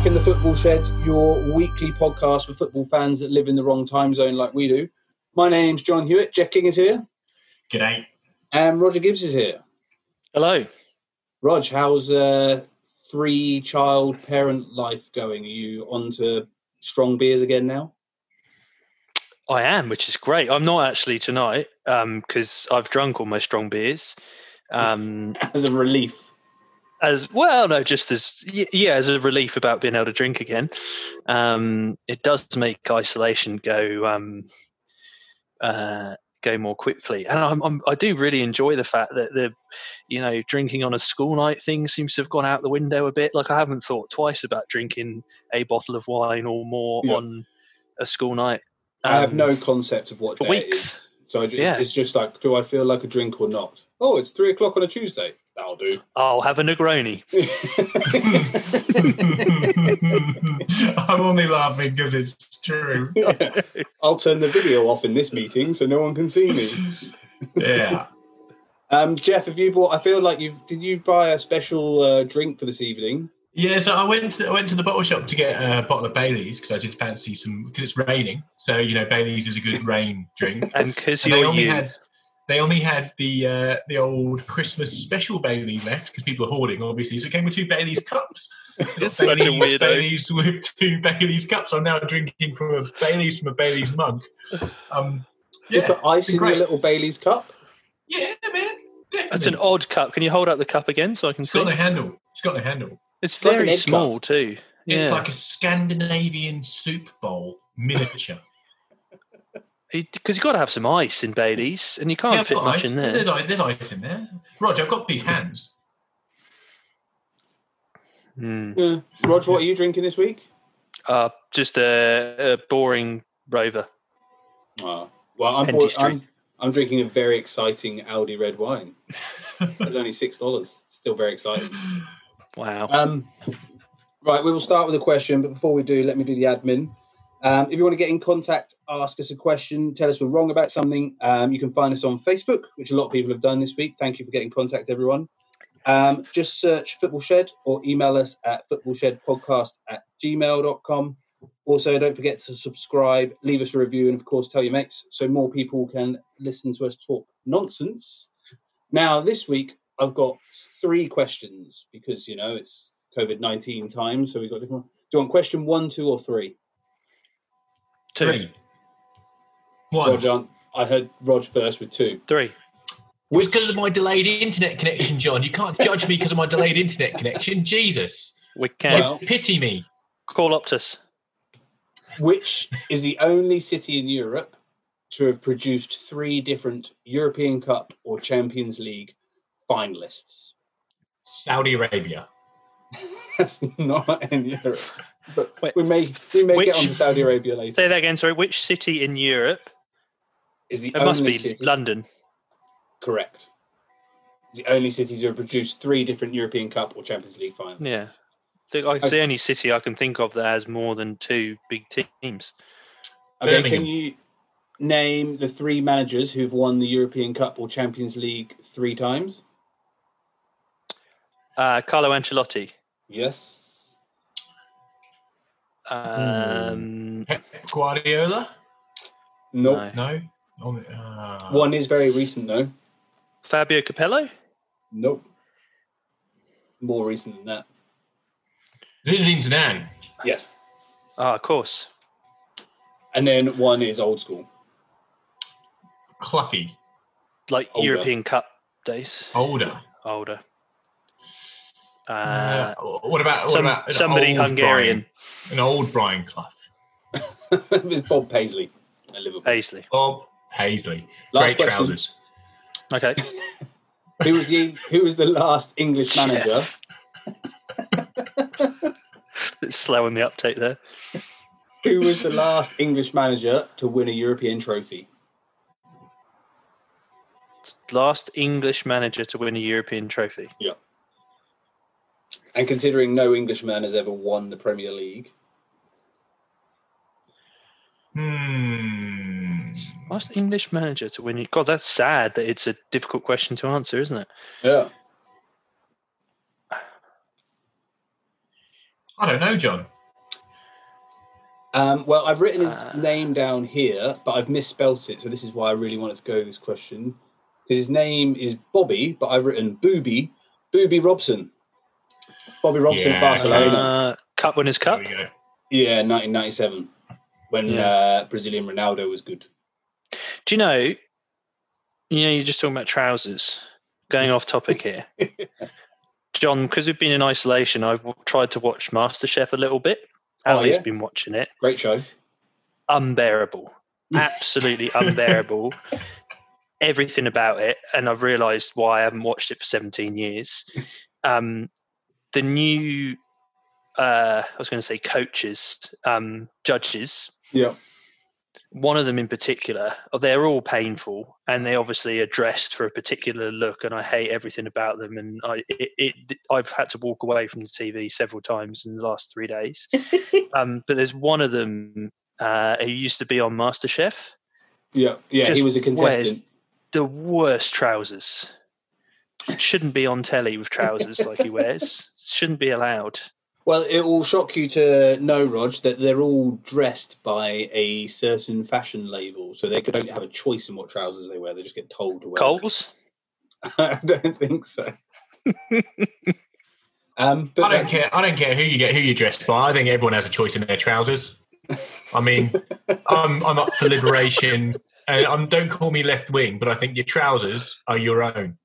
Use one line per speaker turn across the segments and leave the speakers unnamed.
back in the Football Shed, your weekly podcast for football fans that live in the wrong time zone like we do. My name's John Hewitt. Jeff King is here.
G'day.
And Roger Gibbs is here.
Hello.
Rog, how's uh, three child parent life going? Are you on to strong beers again now?
I am, which is great. I'm not actually tonight um, because um, I've drunk all my strong beers. Um,
as a relief.
As well, no, just as yeah, as a relief about being able to drink again. Um, it does make isolation go um, uh, go more quickly, and I'm, I'm, i do really enjoy the fact that the you know drinking on a school night thing seems to have gone out the window a bit. Like I haven't thought twice about drinking a bottle of wine or more yeah. on a school night.
Um, I have no um, concept of what for weeks. Is. So just, yeah. it's just like, do I feel like a drink or not? Oh, it's three o'clock on a Tuesday. That'll do.
I'll have a Negroni.
I'm only laughing because it's true.
Yeah. I'll turn the video off in this meeting so no one can see me.
yeah.
Um, Jeff, have you bought? I feel like you've. Did you buy a special uh, drink for this evening?
Yeah, so I went to, I went to the bottle shop to get a bottle of Bailey's because I did fancy some because it's raining. So you know Bailey's is a good rain drink.
and because you're
only
you.
had they only had the uh, the old Christmas special Bailey left because people are hoarding, obviously. So it came with two Bailey's cups.
it's such a weird
Bailey's with two Bailey's cups. I'm now drinking from a Bailey's from a Bailey's mug. Um,
yeah, you put ice in great. your little Bailey's cup.
Yeah, man. Definitely.
That's an odd cup. Can you hold up the cup again so I can
it's
see?
It's got a handle. It's got no handle.
It's, very like small cup. too.
Yeah. It's like a Scandinavian soup bowl miniature.
Because you've got to have some ice in Bailey's, and you can't yeah, fit much
ice.
in there.
There's, there's ice in there. Roger, I've got big hands.
Mm.
Yeah. Roger, what are you drinking this week?
Uh, just a, a boring Rover.
Oh. Well, I'm, bored, I'm, I'm drinking a very exciting Aldi red wine. it's only six dollars. Still very exciting.
Wow.
Um, right, we will start with a question, but before we do, let me do the admin. Um, if you want to get in contact, ask us a question, tell us we're wrong about something, um, you can find us on Facebook, which a lot of people have done this week. Thank you for getting in contact, everyone. Um, just search Football Shed or email us at footballshedpodcast at gmail.com. Also, don't forget to subscribe, leave us a review, and of course, tell your mates so more people can listen to us talk nonsense. Now, this week, I've got three questions because you know it's COVID nineteen time, so we've got different. Do you want question one, two, or three?
Two.
Three.
One. Roger, I heard Rog first with two.
Three.
Which because of my delayed internet connection, John. You can't judge me because of my delayed internet connection. Jesus.
We can.
Well, pity me.
Call Optus.
Which is the only city in Europe to have produced three different European Cup or Champions League finalists.
Saudi Arabia.
That's not in Europe. But Wait, we may we may which, get on to Saudi Arabia later.
Say that again. Sorry, which city in Europe
is the
it
only
must be
city?
London.
Correct. The only city to have produced three different European Cup or Champions League finals.
Yeah, it's okay. the only city I can think of that has more than two big teams.
Okay, Birmingham. can you name the three managers who've won the European Cup or Champions League three times?
Uh, Carlo Ancelotti.
Yes.
Um,
Pep Guardiola.
Nope.
No. No. Uh...
One is very recent though.
Fabio Capello.
Nope. More recent than that.
Zinedine Zidane.
Yes.
Ah, of course.
And then one is old school.
Cloughie.
Like Older. European Cup days.
Older.
Older.
Uh, uh, what about what
some,
about
somebody Hungarian?
Brian, an old Brian Clough.
it was Bob Paisley at Liverpool.
Paisley.
Bob Paisley.
Last
Great question. trousers.
Okay.
who was the Who was the last English manager?
It's slow in the uptake there.
Who was the last English manager to win a European trophy?
Last English manager to win a European trophy.
Yeah. And considering no Englishman has ever won the Premier League.
Hmm.
Last English manager to win it. God, that's sad that it's a difficult question to answer, isn't it?
Yeah.
I don't know, John.
Um, well, I've written his
Uh.
name down here, but I've misspelt it, so this is why I really wanted to go with this question. Because his name is Bobby, but I've written Booby, Booby Robson. Bobby Robson of
Yeah.
Barcelona.
Uh, cup winners cup.
yeah, 1997, when
Yeah.
uh, Brazilian Ronaldo was good.
Do you know? You know, you're just talking about trousers. Going off topic here, John. Because we've been in isolation, I've tried to watch MasterChef a little bit.
Oh,
Ali's
yeah?
been watching it.
Great show.
Unbearable, absolutely unbearable. Everything about it, and I've realised why I haven't watched it for 17 years. Um, the new, uh, I was going to say coaches, um, judges.
Yeah.
one of them in particular, they're all painful and they obviously are dressed for a particular look, and I hate everything about them. And I, it, it, I've had to walk away from the TV several times in the last three days. um, but there's one of them uh, who used to be on MasterChef,
Yeah, yeah, he was a contestant.
the worst trousers. Shouldn't be on telly with trousers like he wears. Shouldn't be allowed.
Well, it will shock you to know, Rog, that they're all dressed by a certain fashion label, so they don't have a choice in what trousers they wear. They just get told to wear.
Coles.
I don't think so. um, but
I don't care. I don't care who you get, who you're dressed by. I think everyone has a choice in their trousers. I mean, I'm I'm up for liberation, and um, don't call me left wing, but I think your trousers are your own.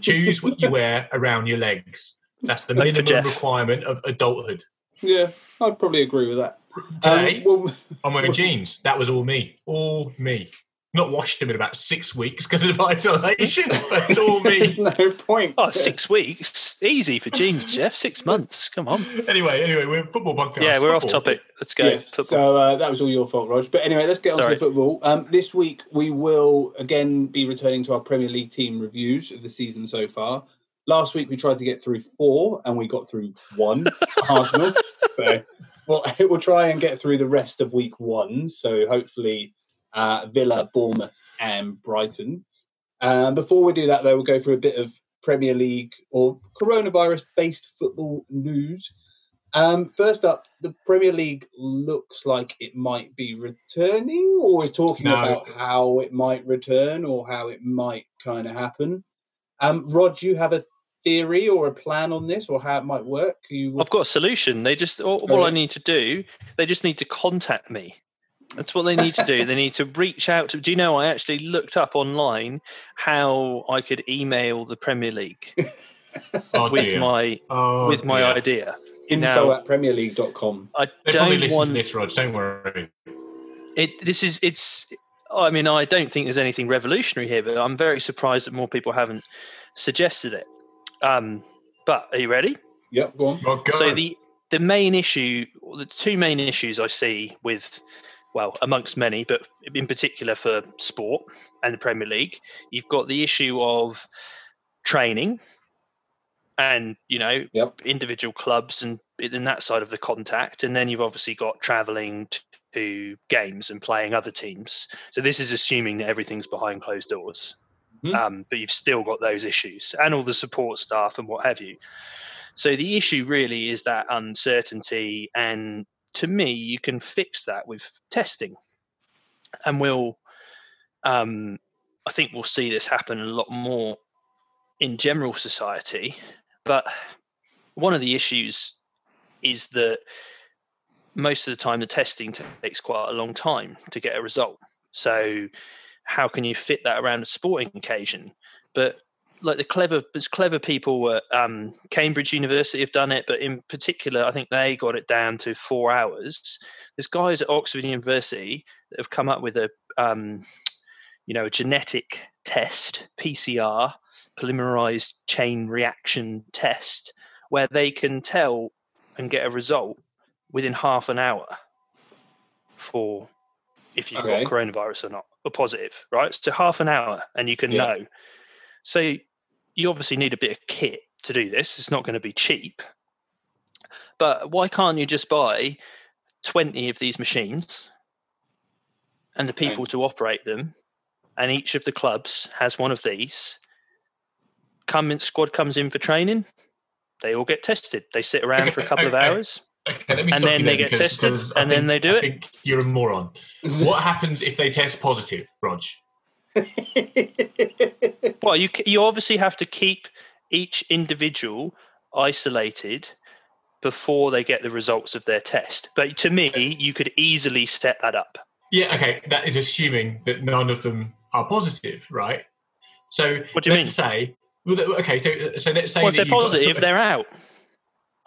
Choose what you wear around your legs. That's the
Like
minimum requirement of adulthood.
Yeah, I'd probably agree with that.
Today,
Um, well,
I'm wearing jeans. That was all me. All me. Not washed them in about six weeks because of isolation. but it's all
there's
me.
no point.
Oh, six weeks. Easy for jeans, Jeff. Six months. Come on.
Anyway, anyway, we're a football podcast.
Yeah, we're off topic. Let's go.
Yes,
Football.
so uh, that was all your fault, Rog. But anyway, let's get on
Sorry.
to the football. Um, this week we will again be returning to our Premier League team reviews of the season so far. Last week we tried to get through four and we got through one, Arsenal. So well, we'll try and get through the rest of week one. So hopefully uh, Villa, Bournemouth, and Brighton. Um, before we do that, though, we'll go through a bit of Premier League or coronavirus-based football news. Um, first up, the Premier League looks like it might be returning, or is talking
No.
about how it might return or how it might kind of happen. Um, Rod, do you have a theory or a plan on this, or how it might work? You
I've got a solution. They just all, all I need to do, they just need to contact me. That's what they need to do. they need to reach out to. Do you know? I actually looked up online how I could email the Premier League
Oh,
with
dear.
my
Oh,
with my
dear.
idea.
info
now-
at premierleague.com.
I
They probably
don't
listen
want
to this, Rog. Don't worry.
it. This is it's. I mean, I don't think there's anything revolutionary here, but I'm very surprised that more people haven't suggested it. Um, but are you ready?
Yep, go on.
Rog, go.
So the the main issue, the two main issues I see with, well, amongst many, but in particular for sport and the Premier League, you've got the issue of training, and you know,
Yep.
individual clubs and in that side of the contact, and then you've obviously got travelling to games and playing other teams. So this is assuming that everything's behind closed doors.
Mhm.
Um, but you've still got those issues and all the support staff and what have you. So the issue really is that uncertainty, and to me, you can fix that with testing. And we'll, um, I think we'll see this happen a lot more in general society. But one of the issues is that most of the time the testing takes quite a long time to get a result. So how can you fit that around a sporting occasion? But like the clever, there's clever people at um, Cambridge University have done it, but in particular, I think they got it down to four hours. There's guys at Oxford University that have come up with a, um, you know, a genetic test, PCR, polymerase chain reaction test, where they can tell and get a result within half an hour for if you've
Okay.
got coronavirus or not, or positive, right? So half an hour, and you can
Yeah.
know. So you obviously need a bit of kit to do this. It's not going to be cheap. But why can't you just buy 20 of these machines and the
Okay.
people to operate them? And each of the clubs has one of these. Come in, squad comes in for training. They all get tested. They sit around for a
Okay,
couple of hours.
Okay, let me
And
stop
then
you
they get tested,
because I
and then they do
I
it?
think you're a moron. what happens if they test positive, Rog?
Well, you you obviously have to keep each individual isolated before they get the results of their test. But to me, you could easily set that up.
Yeah, okay, that is assuming that none of them are positive, right? So
What do you
let's say, well, okay, so uh, so let's say
Well, if they're positive, they're out.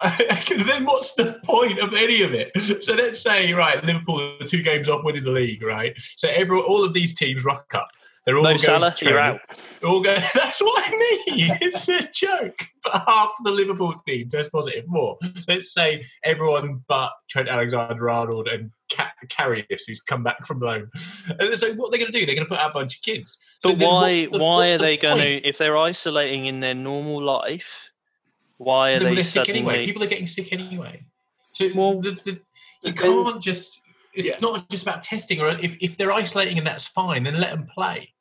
then what's the point of any of it? So let's say, right, Liverpool are two games off winning the league, right? So every all of these teams rock up. They're all
No
going
Salah,
to
you're out.
All going, that's what I mean. It's a joke. But half the Liverpool team test positive. More. Let's say everyone but Trent Alexander-Arnold and Ca- Karius, who's come back from loan. And so what they're going to do? They're going to put out a bunch of kids. So
But why
the-
why are
the
they going to if they're isolating in their normal life? Why are they
they're sick
suddenly?
anyway. People are getting sick anyway. So
Well,
the, the, you can't just. It's
Yeah.
not just about testing, or if, if they're isolating and that's fine, then let them play.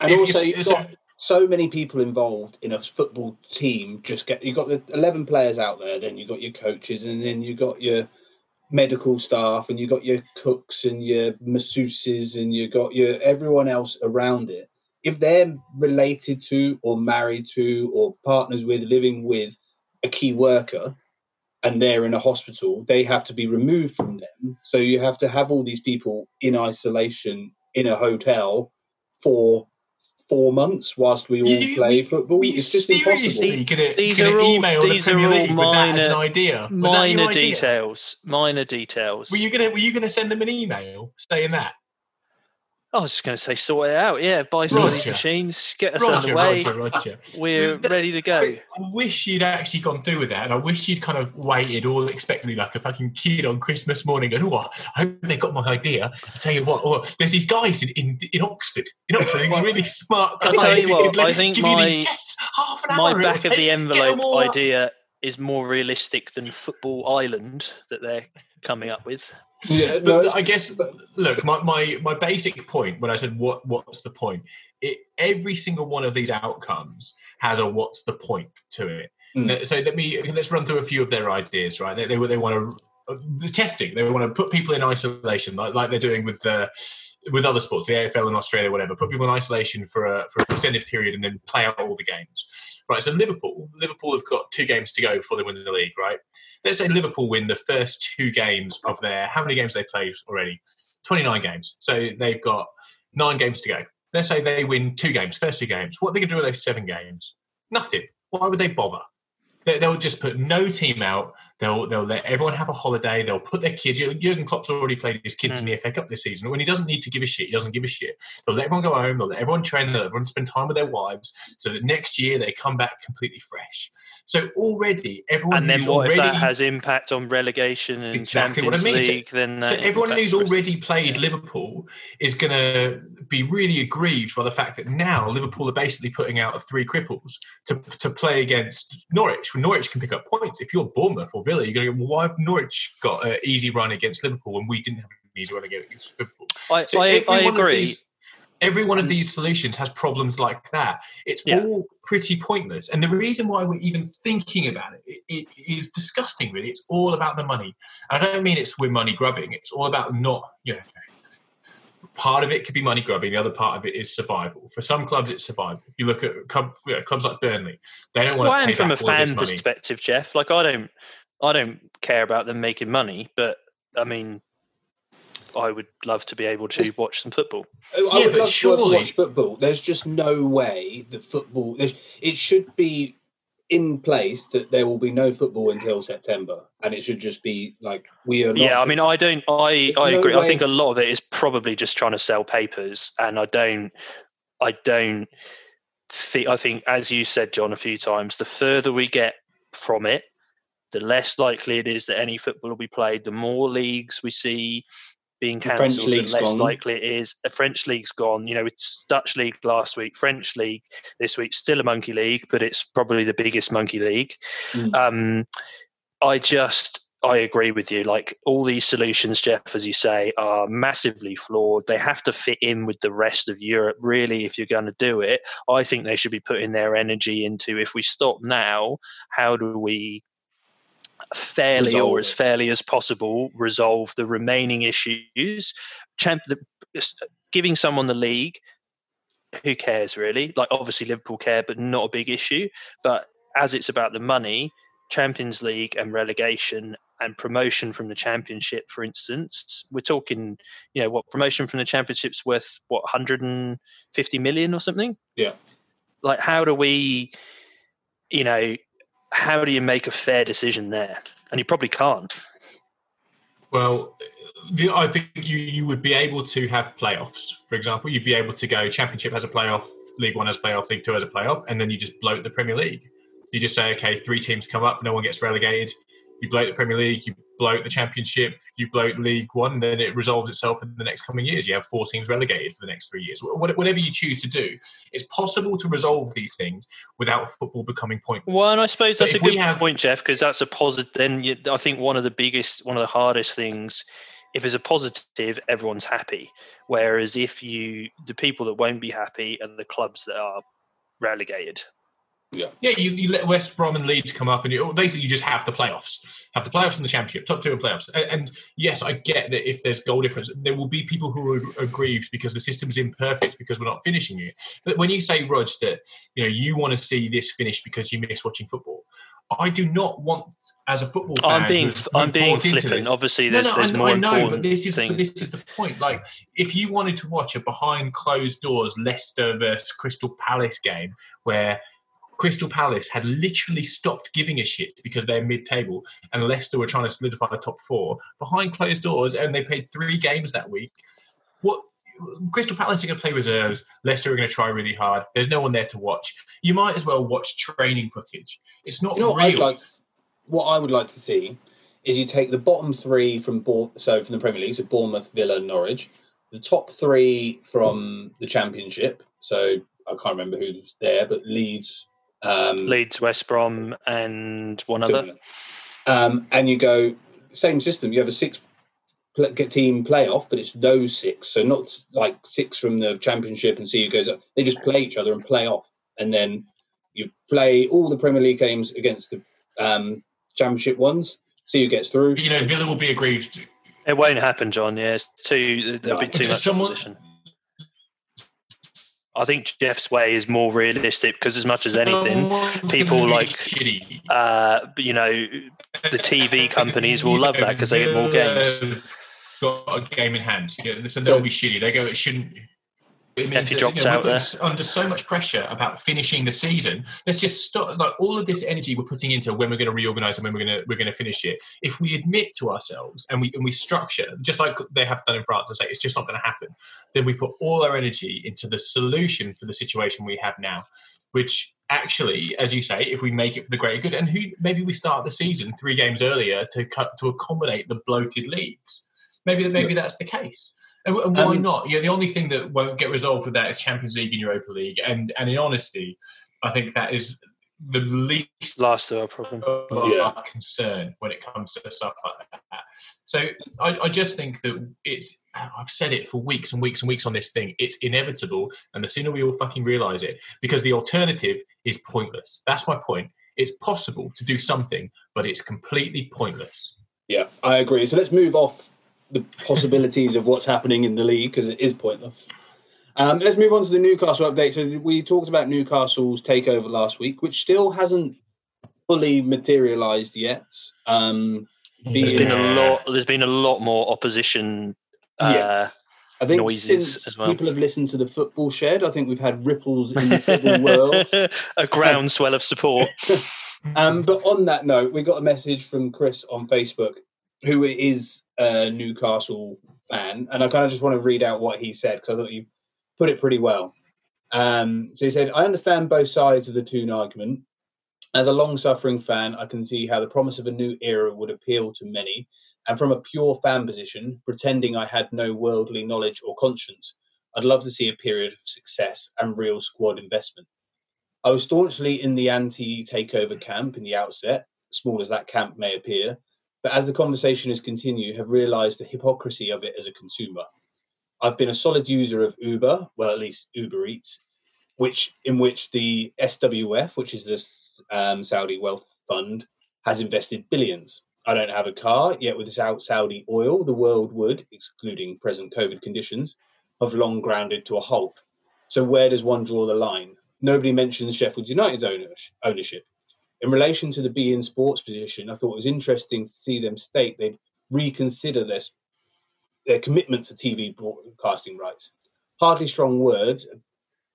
And
If-
also, you've
so-
got so many people involved in a football team. Just get you've got the eleven players out there, then you've got your coaches, and then you've got your medical staff, and you've got your cooks and your masseuses, and you've got your everyone else around it. If they're related to, or married to, or partners with, living with a key worker, and they're in a hospital, they have to be removed from them. So you have to have all these people in isolation in a hotel for four months whilst we all
You-
play
we-
football.
Were you
It's just impossible.
gonna,
These
gonna
are all-
email
these
the
are all
League with that as an
minor-
idea? Was that your
Minor
idea?
details. Minor details.
Were you gonna Were you gonna send them an email saying that?
I was just going to say, sort it out. Yeah, buy some of these machines, get us
Roger,
underway.
Roger, Roger.
We're
That-
ready to go.
I wish you'd actually gone through with that, and I wish you'd kind of waited all expectantly like a fucking kid on Christmas morning. And oh, I hope they got my idea. I tell you what, oh, there's these guys in, in, in Oxford, in Oxford, these really smart guys.
I'll tell you
who
what,
like,
I think
give
my-
you these tests half an
My
hour.
back of the
take, get 'em
envelope
all up.
idea is more realistic than Football Island that they're coming up with.
Yeah,
But
no,
I guess look, my, my my basic point when I said what what's the point, it, every single one of these outcomes has a what's the point to it.
Mm.
Uh, So let me let's run through a few of their ideas. Right, they they, they want to the testing. They want to put people in isolation, like, like they're doing with the with other sports, the AFL in Australia, whatever. Put people in isolation for a for an extended period and then play out all the games. Right. So Liverpool, Liverpool have got two games to go before they win the league. Right. Let's say Liverpool win the first two games of their. How many games they played already? Twenty nine games. So they've got nine games to go. Let's say they win two games, first two games. What are they going to do with those seven games? Nothing. Why would they bother? They- They'll just put no team out. They'll they'll let everyone have a holiday. They'll put their kids. Jurgen Klopp's already played his kids hmm. in the FA Cup this season. When he doesn't need to give a shit, he doesn't give a shit. They'll let everyone go home. They'll let everyone train. They'll let everyone spend time with their wives, so that next year they come back completely fresh. So already everyone
And then what if that has impact on relegation and
exactly what I
Champions
mean. So-
Then
so everyone who's already played Liverpool is going to be really aggrieved by the fact that now Liverpool are basically putting out three cripples to, to play against Norwich. When Norwich can pick up points, if you're Bournemouth or Villa, you're going to go, well, why have Norwich got an easy run against Liverpool when we didn't have an easy run against Liverpool?
I,
So
I,
every
I
one of
agree.
these- every one of these solutions has problems like that. It's
Yeah.
all pretty pointless. And the reason why we're even thinking about it, it, it is disgusting, really. It's all about the money. I don't mean it's we're money grubbing. It's all about not, you know, part of it could be money grubbing. The other part of it is survival. For some clubs, it's survival. You look at club, you know, clubs like Burnley. They don't want
Well,
to pay
and from a
back all of
fan perspective, Jeff, like I don't, I don't care about them making money, but I mm. mean, I would love to be able to watch some football.
I
Yeah,
would
but
love to
surely-
watch football. There's just no way that football. It should be in place that there will be no football until September, and it should just be like we are. Not
Yeah, I mean, I don't, I, I
no
agree. I think a lot of it is probably just trying to sell papers, and I don't, I don't think. I think, as you said, John, a few times, the further we get from it, the less likely it is that any football will be played. The more leagues we see being cancelled, the
league's
less
gone.
likely it is. A French league's gone. You know, it's Dutch league last week, French league this week, still a monkey league, but it's probably the biggest monkey league.
Mm.
Um, I just I agree with you. Like all these solutions, Jeff, as you say, are massively flawed. They have to fit in with the rest of Europe. Really, if you're going to do it, I think they should be putting their energy into. If we stop now, how do we fairly
Resolve
or as fairly as possible resolve the remaining issues. Champ, the, giving someone the league, who cares really? Like obviously Liverpool care, but not a big issue. But as it's about the money, Champions League and relegation and promotion from the Championship, for instance, we're talking, you know, what promotion from the Championship's worth what 150 million or something.
Yeah.
Like, how do we, you know, how do you make a fair decision there? And you probably can't.
Well, I think you, you would be able to have playoffs. For example, you'd be able to go Championship has a playoff, League One has a playoff, League Two has a playoff, and then you just bloat the Premier League. You just say, okay, three teams come up, no one gets relegated. You bloat the Premier League, you bloat the Championship, you bloat League One, then it resolves itself in the next coming years. You have four teams relegated for the next three years. Whatever you choose to do, it's possible to resolve these things without football becoming pointless.
Well, and I suppose that's a good
have-
point, Jeff, because that's a positive. Then you, I think one of the biggest, one of the hardest things, if it's a positive, everyone's happy. Whereas if you, the people that won't be happy are the clubs that are relegated.
Yeah, you, you let West Brom and Leeds come up, and you, basically you just have the playoffs, have the playoffs and the championship, top two and playoffs. And, and yes, I get that if there's goal difference, there will be people who are aggrieved because the system's imperfect because we're not finishing it. But when you say, Rog, that you know you want to see this finished because you miss watching football, I do not want as a football fan.
I'm being,
who's- who's
I'm being flippant.
this-
Obviously, there's,
no,
there's
I know,
more
I know,
important
but this is
things.
but this is the point. Like, if you wanted to watch a behind closed doors Leicester versus Crystal Palace game where Crystal Palace had literally stopped giving a shit because they're mid-table, and Leicester were trying to solidify the top four behind closed doors, and they played three games that week. What? Crystal Palace are going to play reserves. Leicester are going to try really hard. There's no one there to watch. You might as well watch training footage. It's not
You know what
real.
I'd like? What I would like to see is you take the bottom three from Bour- so from the Premier League, so Bournemouth, Villa, Norwich, the top three from the Championship. So I can't remember who's there, but Leeds, um,
Leeds, West Brom, and one other.
um, and you go same system. You have a six pl- team playoff, but it's those six, so not like six from the Championship and see who goes up. They just play each other and play off, and then you play all the Premier League games against the um, Championship ones. See who gets through.
you know, Villa will be aggrieved
It won't happen, John. Yeah, it's too. There'll be too
because
much
someone-
opposition. I think Jeff's way is more realistic because, as much as anything, people like- uh, you know, the TV companies will love that because they get more games.
Got a game in hand, You so they'll be shitty. They go, it shouldn't. It means
you
that,
dropped
we're
out there.
under so much pressure about finishing the season. Let's just stop. Like all of this energy we're putting into when we're going to reorganize and when we're going to we're going to finish it. If we admit to ourselves and we and we structure just like they have done in France and say it's just not going to happen, then we put all our energy into the solution for the situation we have now, which actually, as you say, if we make it for the greater good, and who maybe we start the season three games earlier to cut to accommodate the bloated leagues. Maybe maybe that's the case. And, and why
Um,
not? Yeah, the only thing that won't get resolved with that is Champions League and Europa League. And and in honesty, I think that is the least
Last of our problem.
of
Yeah.
our concern when it comes to stuff like that. So I, I just think that it's. I've said it for weeks and weeks and weeks on this thing. It's inevitable, and the sooner we all fucking realize it, because the alternative is pointless. That's my point. It's possible to do something, but it's completely pointless.
Yeah, I agree. So let's move off the possibilities of what's happening in the league because it is pointless. Um, let's move on to the Newcastle update. So we talked about Newcastle's takeover last week, which still hasn't fully materialised yet. Um,
There's been a lot. There's been a lot more opposition. Uh,
yes. I think
noises
since
as well.
people have listened to the football shed, I think we've had ripples in the football world.
a groundswell of support.
Um, but on that note, we got a message from Chris on Facebook, who is a Newcastle fan, and I kind of just want to read out what he said because I thought you put it pretty well. Um, so he said, "I understand both sides of the Toon argument. As a long-suffering fan, I can see how the promise of a new era would appeal to many, and from a pure fan position, pretending I had no worldly knowledge or conscience, I'd love to see a period of success and real squad investment." I was staunchly in the anti takeover camp in the outset, small as that camp may appear, but as the conversation has continued, have realised the hypocrisy of it as a consumer. I've been a solid user of Uber, well, at least Uber Eats, which in which the SWF, which is this um, Saudi wealth fund, has invested billions. I don't have a car, yet with Saudi oil, the world would, excluding present COVID conditions, have long grounded to a halt. So where does one draw the line? Nobody mentions Sheffield United's ownership. In relation to the beIN Sports position, I thought it was interesting to see them state they'd reconsider their, their commitment to TV broadcasting rights. Hardly strong words.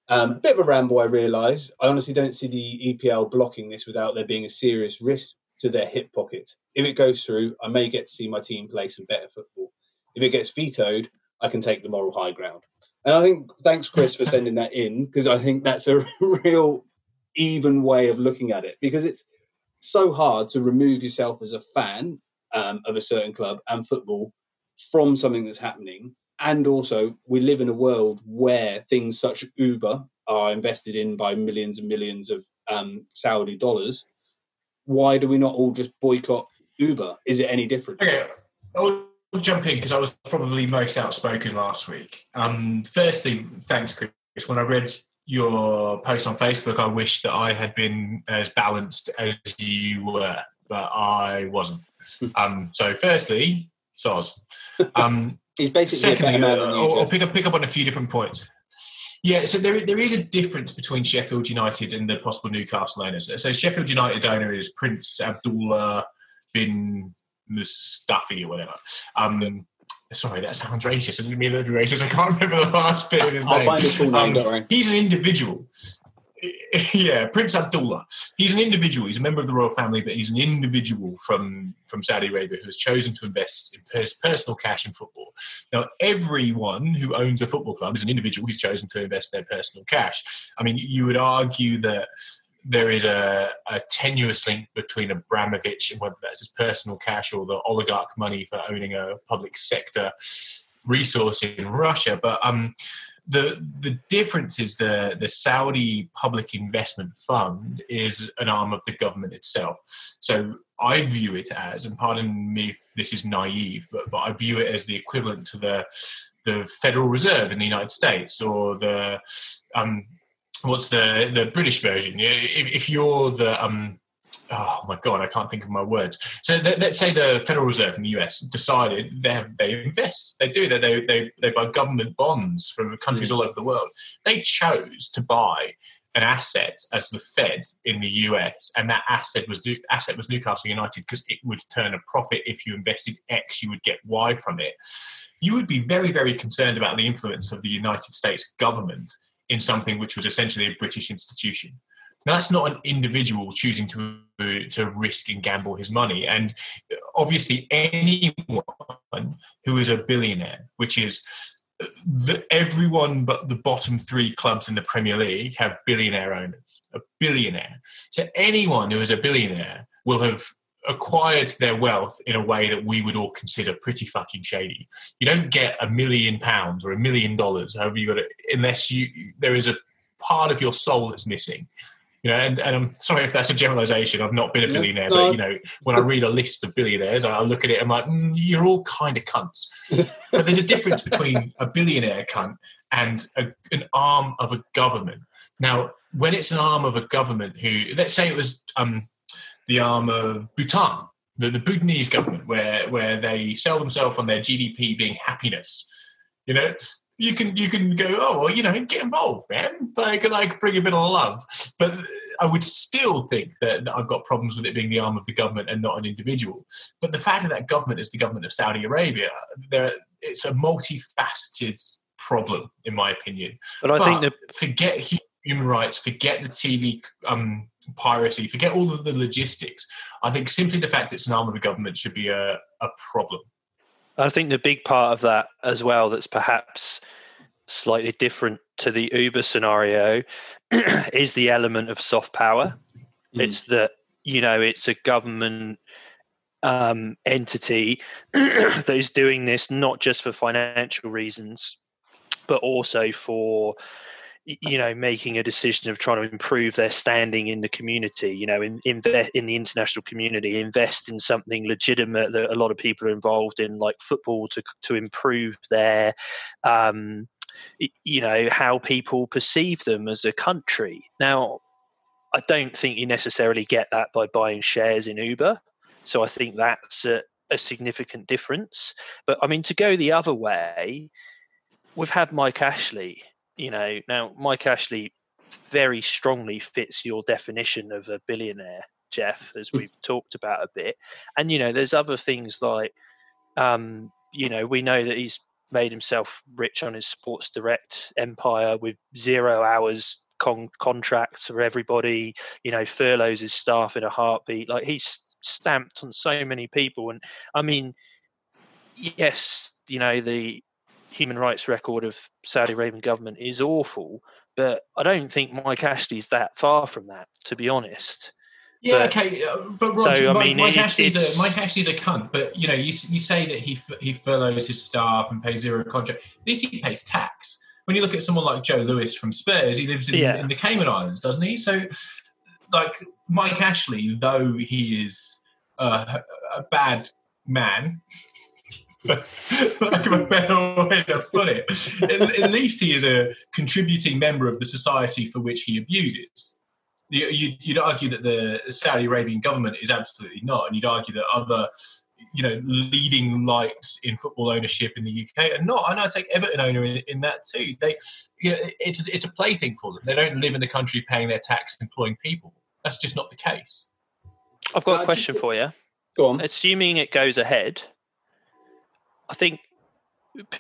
Um, a bit of a ramble, I realise. I honestly don't see the EPL blocking this without there being a serious risk to their hip pocket. If it goes through, I may get to see my team play some better football. If it gets vetoed, I can take the moral high ground. And I think thanks, Chris, for sending that in because I think that's a real even way of looking at it because it's so hard to remove yourself as a fan um, of a certain club and football from something that's happening. And also, we live in a world where things such Uber are invested in by millions and millions of um, Saudi dollars. Why do we not all just boycott Uber? Is it any different?
Okay. I'll jump in because I was probably most outspoken last week. Um, firstly, thanks, Chris. When I read your post on Facebook, I wish that I had been as balanced as you were, but I wasn't. um, so, firstly, Soz. Um,
He's basically
secondly, uh, I'll, I'll pick up pick up on a few different points. Yeah, so there, there is a difference between Sheffield United and the possible Newcastle owners. So Sheffield United owner is Prince Abdullah bin Mustafi or whatever. Um, sorry, that sounds racist. I didn't mean to be racist. I can't remember the last bit of his
I'll
name.
find his full name, um,
He's an individual. Yeah, Prince Abdullah. He's an individual. He's a member of the royal family, but he's an individual from, from Saudi Arabia who has chosen to invest in pers- personal cash in football. Now, everyone who owns a football club is an individual who's chosen to invest their personal cash. I mean, you would argue that there is a, a, tenuous link between Abramovich and whether that's his personal cash or the oligarch money for owning a public sector resource in Russia. But um, the the difference is the the Saudi Public Investment Fund is an arm of the government itself. So I view it as, and pardon me, this is naive, but but I view it as the equivalent to the the Federal Reserve in the United States or the um, what's the the British version? If, if you're the um, oh my god, I can't think of my words. So let's say the Federal Reserve in the US decided they have, they invest, they do that, they, they they buy government bonds from countries mm. all over the world. They chose to buy an asset as the Fed in the US, and that asset was asset was Newcastle United because it would turn a profit if you invested X, you would get Y from it. You would be very very concerned about the influence of the United States government in something which was essentially a British institution. Now, that's not an individual choosing to to risk and gamble his money, and obviously anyone who is a billionaire, which is the, everyone but the bottom three clubs in the Premier League have billionaire owners. A billionaire. So anyone who is a billionaire will have acquired their wealth in a way that we would all consider pretty fucking shady. You don't get a million pounds or a million dollars, however you got it, unless you there is a part of your soul that's missing. You know, and, and I'm sorry if that's a generalization. I've not been a billionaire, no. but you know, when I read a list of billionaires, I look at it and I'm like, mm, you're all kind of cunts. but there's a difference between a billionaire cunt and a, an arm of a government. Now, when it's an arm of a government who, let's say it was um, the arm of Bhutan, the, the Bhutanese government, where where they sell themselves on their GDP being happiness. You know, you can you can go, oh well, you know, get involved, man. Like like bring a bit of love. But I would still think that I've got problems with it being the arm of the government and not an individual. But the fact that that government is the government of Saudi Arabia, there it's a multifaceted problem, in my opinion.
But I but think that
forget human rights, forget the TV um, piracy, forget all of the logistics. I think simply the fact that it's an arm of the government should be a, a problem.
I think the big part of that as well that's perhaps slightly different to the Uber scenario is the element of soft power. Mm. It's that, you know, it's a government um, entity that is doing this not just for financial reasons, but also for you know making a decision of trying to improve their standing in the community you know in in, the international community invest in something legitimate that a lot of people are involved in like football to to improve their um you know how people perceive them as a country now I don't think you necessarily get that by buying shares in Uber. So I think that's a, a significant difference. But I mean, to go the other way, we've had Mike Ashley. You know, now Mike Ashley very strongly fits your definition of a billionaire, Jeff, as hmm. we've talked about a bit. And you know, there's other things like, um, you know, we know that he's made himself rich on his Sports Direct empire with zero hours con- contracts for everybody. You know, furloughs his staff in a heartbeat. Like he's stamped on so many people, and I mean, yes, you know the human rights record of Saudi Arabian government is awful, but I don't think Mike Ashley's that far from that, to be honest.
Yeah, but, okay, uh, but Roger, so, Mike, I mean, Mike, it, Ashley's a, Mike Ashley's a cunt. But you know, you you say that he he furloughs his staff and pays zero contract. At least he pays tax. When you look at someone like Joe Lewis from Spurs, he lives in, yeah. in the Cayman Islands, doesn't he? So, like Mike Ashley, though he is a, a bad man, lack of a better way to put it, at, at least he is a contributing member of the society for which he abuses you'd argue that the Saudi Arabian government is absolutely not, and you'd argue that other, you know, leading lights in football ownership in the UK are not. And I take Everton owner in, in, that too. They, you know, it's a, it's a plaything for them. They don't live in the country paying their tax, employing people. That's just not the case.
I've got uh, a question for you.
Go on.
Assuming it goes ahead, I think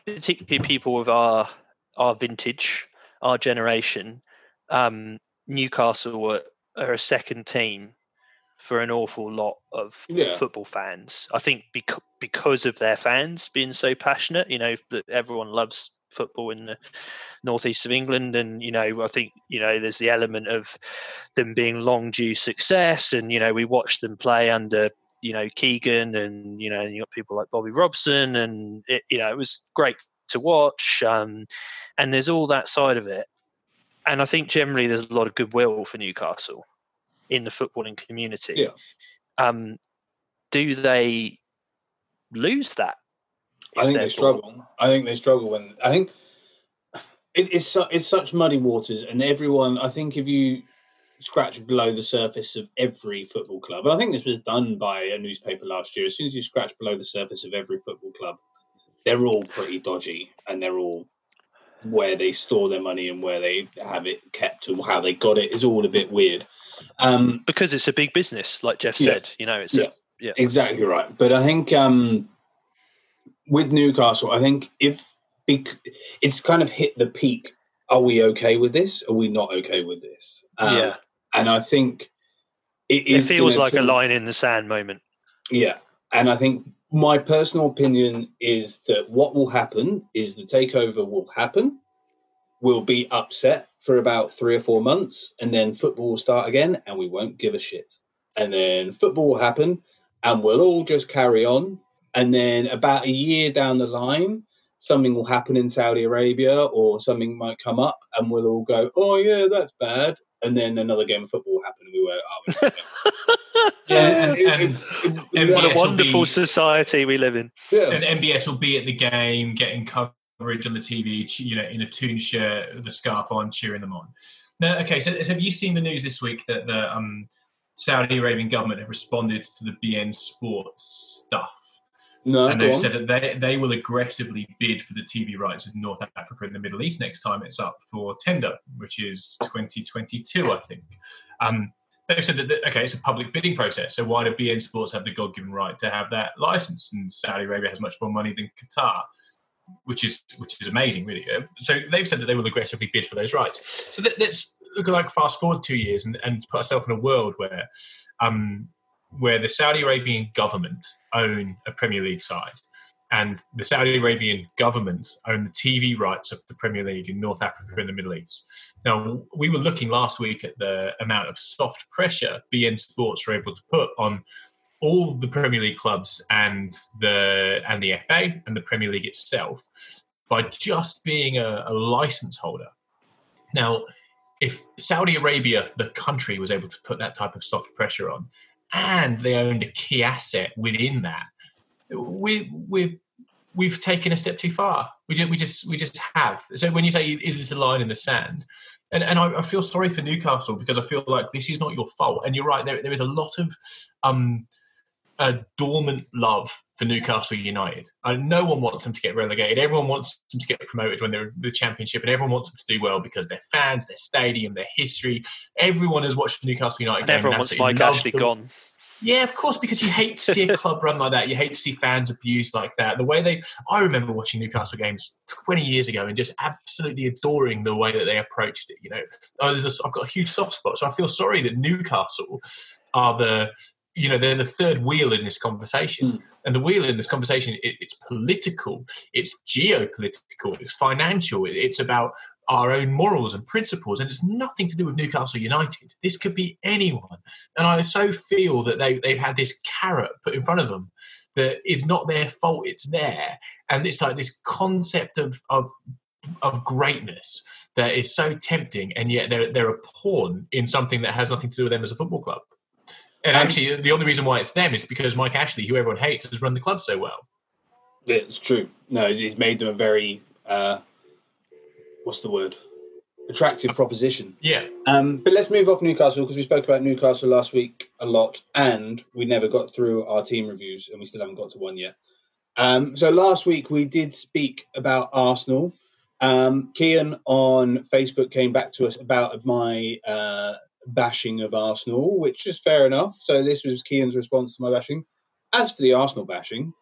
particularly people of our our vintage, our generation, um, Newcastle are, are a second team for an awful lot of yeah. football fans. I think because because of their fans being so passionate, you know, that everyone loves football in the northeast of England, and you know, I think you know, there's the element of them being long due success, and you know, we watched them play under you know Keegan, and you know, and you got people like Bobby Robson, and it, you know, it was great to watch. Um, and there's all that side of it and I think generally there's a lot of goodwill for Newcastle in the footballing community.
Yeah.
Um, do they lose that?
I think they struggle. I think they struggle when I think it, it's su- it's such muddy waters, and everyone. I think if you scratch below the surface of every football club, and I think this was done by a newspaper last year. As soon as you scratch below the surface of every football club, they're all pretty dodgy, and they're all where they store their money and where they have it kept and how they got it is all a bit weird. Um,
because it's a big business, like Jeff said. Yeah, you know, it's
yeah,
a, yeah,
exactly right. But I think um, with Newcastle, I think if it's kind of hit the peak. Are we okay with this? Are we not okay with this?
Um, yeah,
and I think
it, it feels like a line in the sand moment.
Yeah, and I think my personal opinion is that what will happen is the takeover will happen. We'll be upset for about three or four months, and then football will start again, and we won't give a shit. And then football will happen, and we'll all just carry on. And then about a year down the line, something will happen in Saudi Arabia, or something might come up, and we'll all go, "Oh yeah, that's bad," and then another game of football happened, and we were,
oh, yeah, and, and, and what a wonderful be, society we live in.
Yeah. And MBS will be at the game, getting coverage on the TV, you know, in a Toon shirt with a scarf on, cheering them on. Now, okay, so, so have you seen the news this week that the um, Saudi Arabian government have responded to the beIN Sports stuff?
No,
and they've said that they, they will aggressively bid for the TV rights in North Africa and the Middle East next time it's up for tender, which is 2022, I think. Um, they've said that, okay, it's a public bidding process, so why do beIN Sports have the God given right to have that license? And Saudi Arabia has much more money than Qatar. Which is which is amazing, really. Uh, so they've said that they will aggressively bid for those rights. So let, us look like fast forward two years and, and put ourselves in a world where um, where the Saudi Arabian government own a Premier League side, and the Saudi Arabian government own the TV rights of the Premier League in North Africa and the Middle East. Now, we were looking last week at the amount of soft pressure beIN Sports were able to put on all the Premier League clubs and the and the FA and the Premier League itself by just being a, a license holder. Now, if Saudi Arabia, the country, was able to put that type of soft pressure on, and they owned a key asset within that, we we we've taken a step too far. We just we just we just have. So when you say is this a line in the sand, And, and I, I, feel sorry for Newcastle because I feel like this is not your fault. And you're right, there, there is a lot of um, a dormant love for Newcastle United. Uh, no one wants them to get relegated. Everyone wants them to get promoted when they're in the championship, and everyone wants them to do well because their fans, their stadium, their history. Everyone has watched Newcastle United.
And everyone wants Mike Ashley them. gone.
Yeah, of course, because you hate to see a club run like that. You hate to see fans abused like that. The way they, I remember watching Newcastle games 20 years ago and just absolutely adoring the way that they approached it. You know, oh, there's a, I've got a huge soft spot, so I feel sorry that Newcastle are the, you know, they're the third wheel in this conversation. Mm. And the wheel in this conversation, it, it's political, it's geopolitical, it's financial, it, it's about our own morals and principles, and it's nothing to do with Newcastle United. This could be anyone. And I so feel that they, they've had this carrot put in front of them that is not their fault, it's there. And it's like this concept of, of, of greatness that is so tempting, and yet they're, they're a pawn in something that has nothing to do with them as a football club. And actually, the only reason why it's them is because Mike Ashley, who everyone hates, has run the club so well.
It's true. No, he's made them a very uh, what's the word? Attractive proposition.
Yeah.
Um, but let's move off Newcastle because we spoke about Newcastle last week a lot, and we never got through our team reviews, and we still haven't got to one yet. Um, so last week we did speak about Arsenal. Um, Kian on Facebook came back to us about my uh, bashing of Arsenal, which is fair enough. So this was Kian's response to my bashing. As for the Arsenal bashing,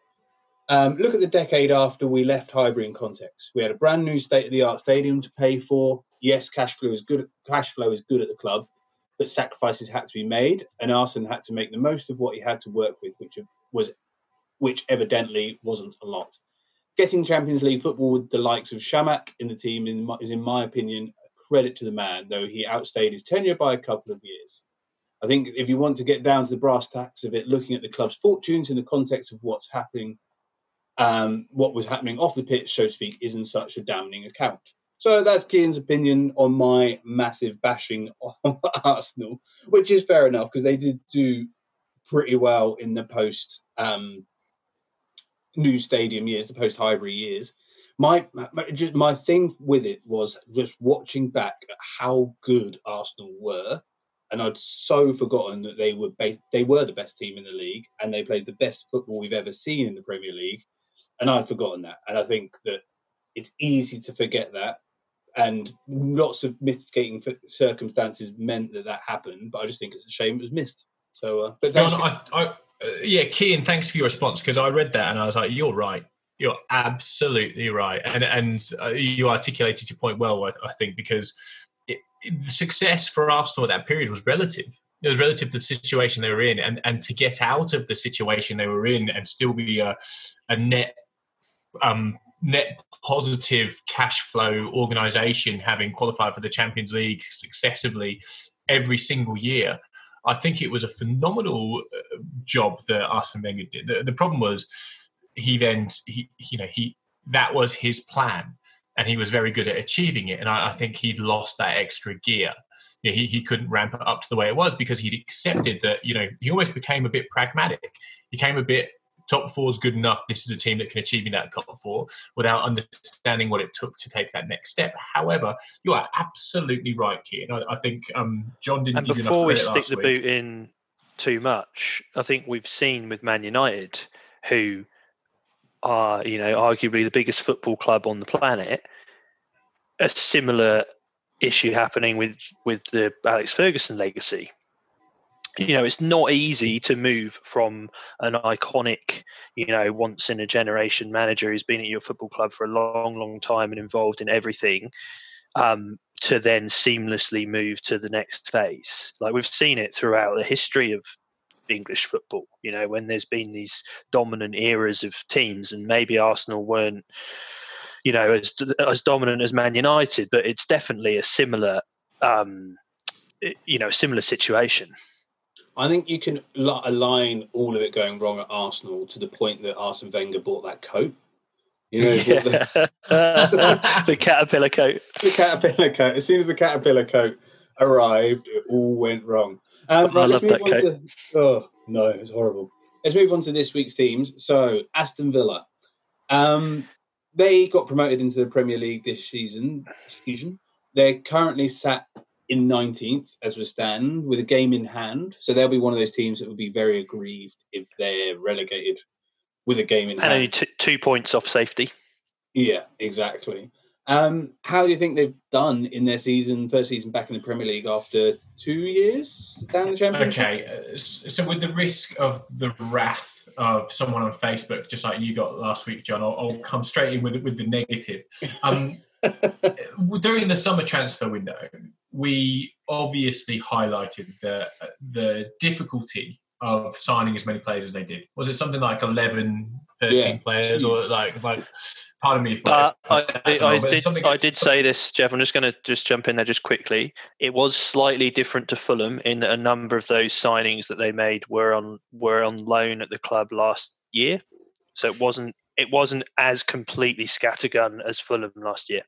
um, look at the decade after we left Highbury in context. We had a brand new state of the art stadium to pay for. Yes, cash flow is good. Cash flow is good at the club, but sacrifices had to be made, and Arsene had to make the most of what he had to work with, which was, which evidently wasn't a lot. Getting Champions League football with the likes of Chamakh in the team in is, in my opinion, credit to the man, though he outstayed his tenure by a couple of years. I think if you want to get down to the brass tacks of it, looking at the club's fortunes in the context of what's happening um, what was happening off the pitch, so to speak, isn't such a damning account. So that's Kian's opinion on my massive bashing of Arsenal, which is fair enough because they did do pretty well in the post um, new stadium years, the post Highbury years. My, my just my thing with it was just watching back at how good Arsenal were, and I'd so forgotten that they were they were the best team in the league, and they played the best football we've ever seen in the Premier League and I'd forgotten that. And I think that it's easy to forget that. And lots of mitigating circumstances meant that that happened, but I just think it's a shame it was missed. So, uh, but
John, I, I, uh, yeah, Kian, thanks for your response because I read that and I was like, you're right. You're absolutely right, and and uh, you articulated your point well. I, I think because it, it, success for Arsenal at that period was relative it was relative to the situation they were in and and to get out of the situation they were in and still be a, a net um, net positive cash flow organization having qualified for the Champions League successively every single year. I think it was a phenomenal uh, job that Arsene Wenger did. The, the problem was he then, he, you know, he that was his plan, and he was very good at achieving it. And I, I think he'd lost that extra gear. You know, he, he couldn't ramp it up to the way it was because he'd accepted that, you know, he almost became a bit pragmatic. He became a bit top four is good enough. This is a team that can achieve in that top four without understanding what it took to take that next step. However, you are absolutely right, Kian. I, I think um, John didn't.
And before we stick the week. boot in too much, I think we've seen with Man United, who are you know arguably the biggest football club on the planet, a similar issue happening with with the Alex Ferguson legacy. You know it's not easy to move from an iconic you know once in a generation manager who's been at your football club for a long long time and involved in everything um, to then seamlessly move to the next phase. Like we've seen it throughout the history of english football you know when there's been these dominant eras of teams and maybe arsenal weren't you know as as dominant as man united but it's definitely a similar um, you know similar situation
I think you can align all of it going wrong at Arsenal to the point that Arsene Wenger bought that coat.
You know, yeah. the, the caterpillar coat.
The caterpillar coat. As soon as the caterpillar coat arrived, it all went wrong. Um, right, let's move on coat. to. Oh no, it's horrible. Let's move on to this week's teams. So Aston Villa, um, they got promoted into the Premier League this season. Season. they're currently sat in 19th as we stand with a game in hand. So they'll be one of those teams that would be very aggrieved if they're relegated with a game in
and
hand.
only t- two points off safety.
Yeah, exactly. Um, how do you think they've done in their season, first season back in the Premier League after two years down the Championship?
Okay, uh, so with the risk of the wrath of someone on Facebook, just like you got last week, John, I'll, I'll come straight in with with the negative. Um, during the summer transfer window, we obviously highlighted the the difficulty of signing as many players as they did. Was it something like 11, 13
Yeah,
players, or like like? Pardon me. My uh,
I,
I,
did, I did say this, Jeff. I'm just going to just jump in there just quickly. It was slightly different to Fulham in a number of those signings that they made were on were on loan at the club last year, so it wasn't it wasn't as completely scattergun as Fulham last year.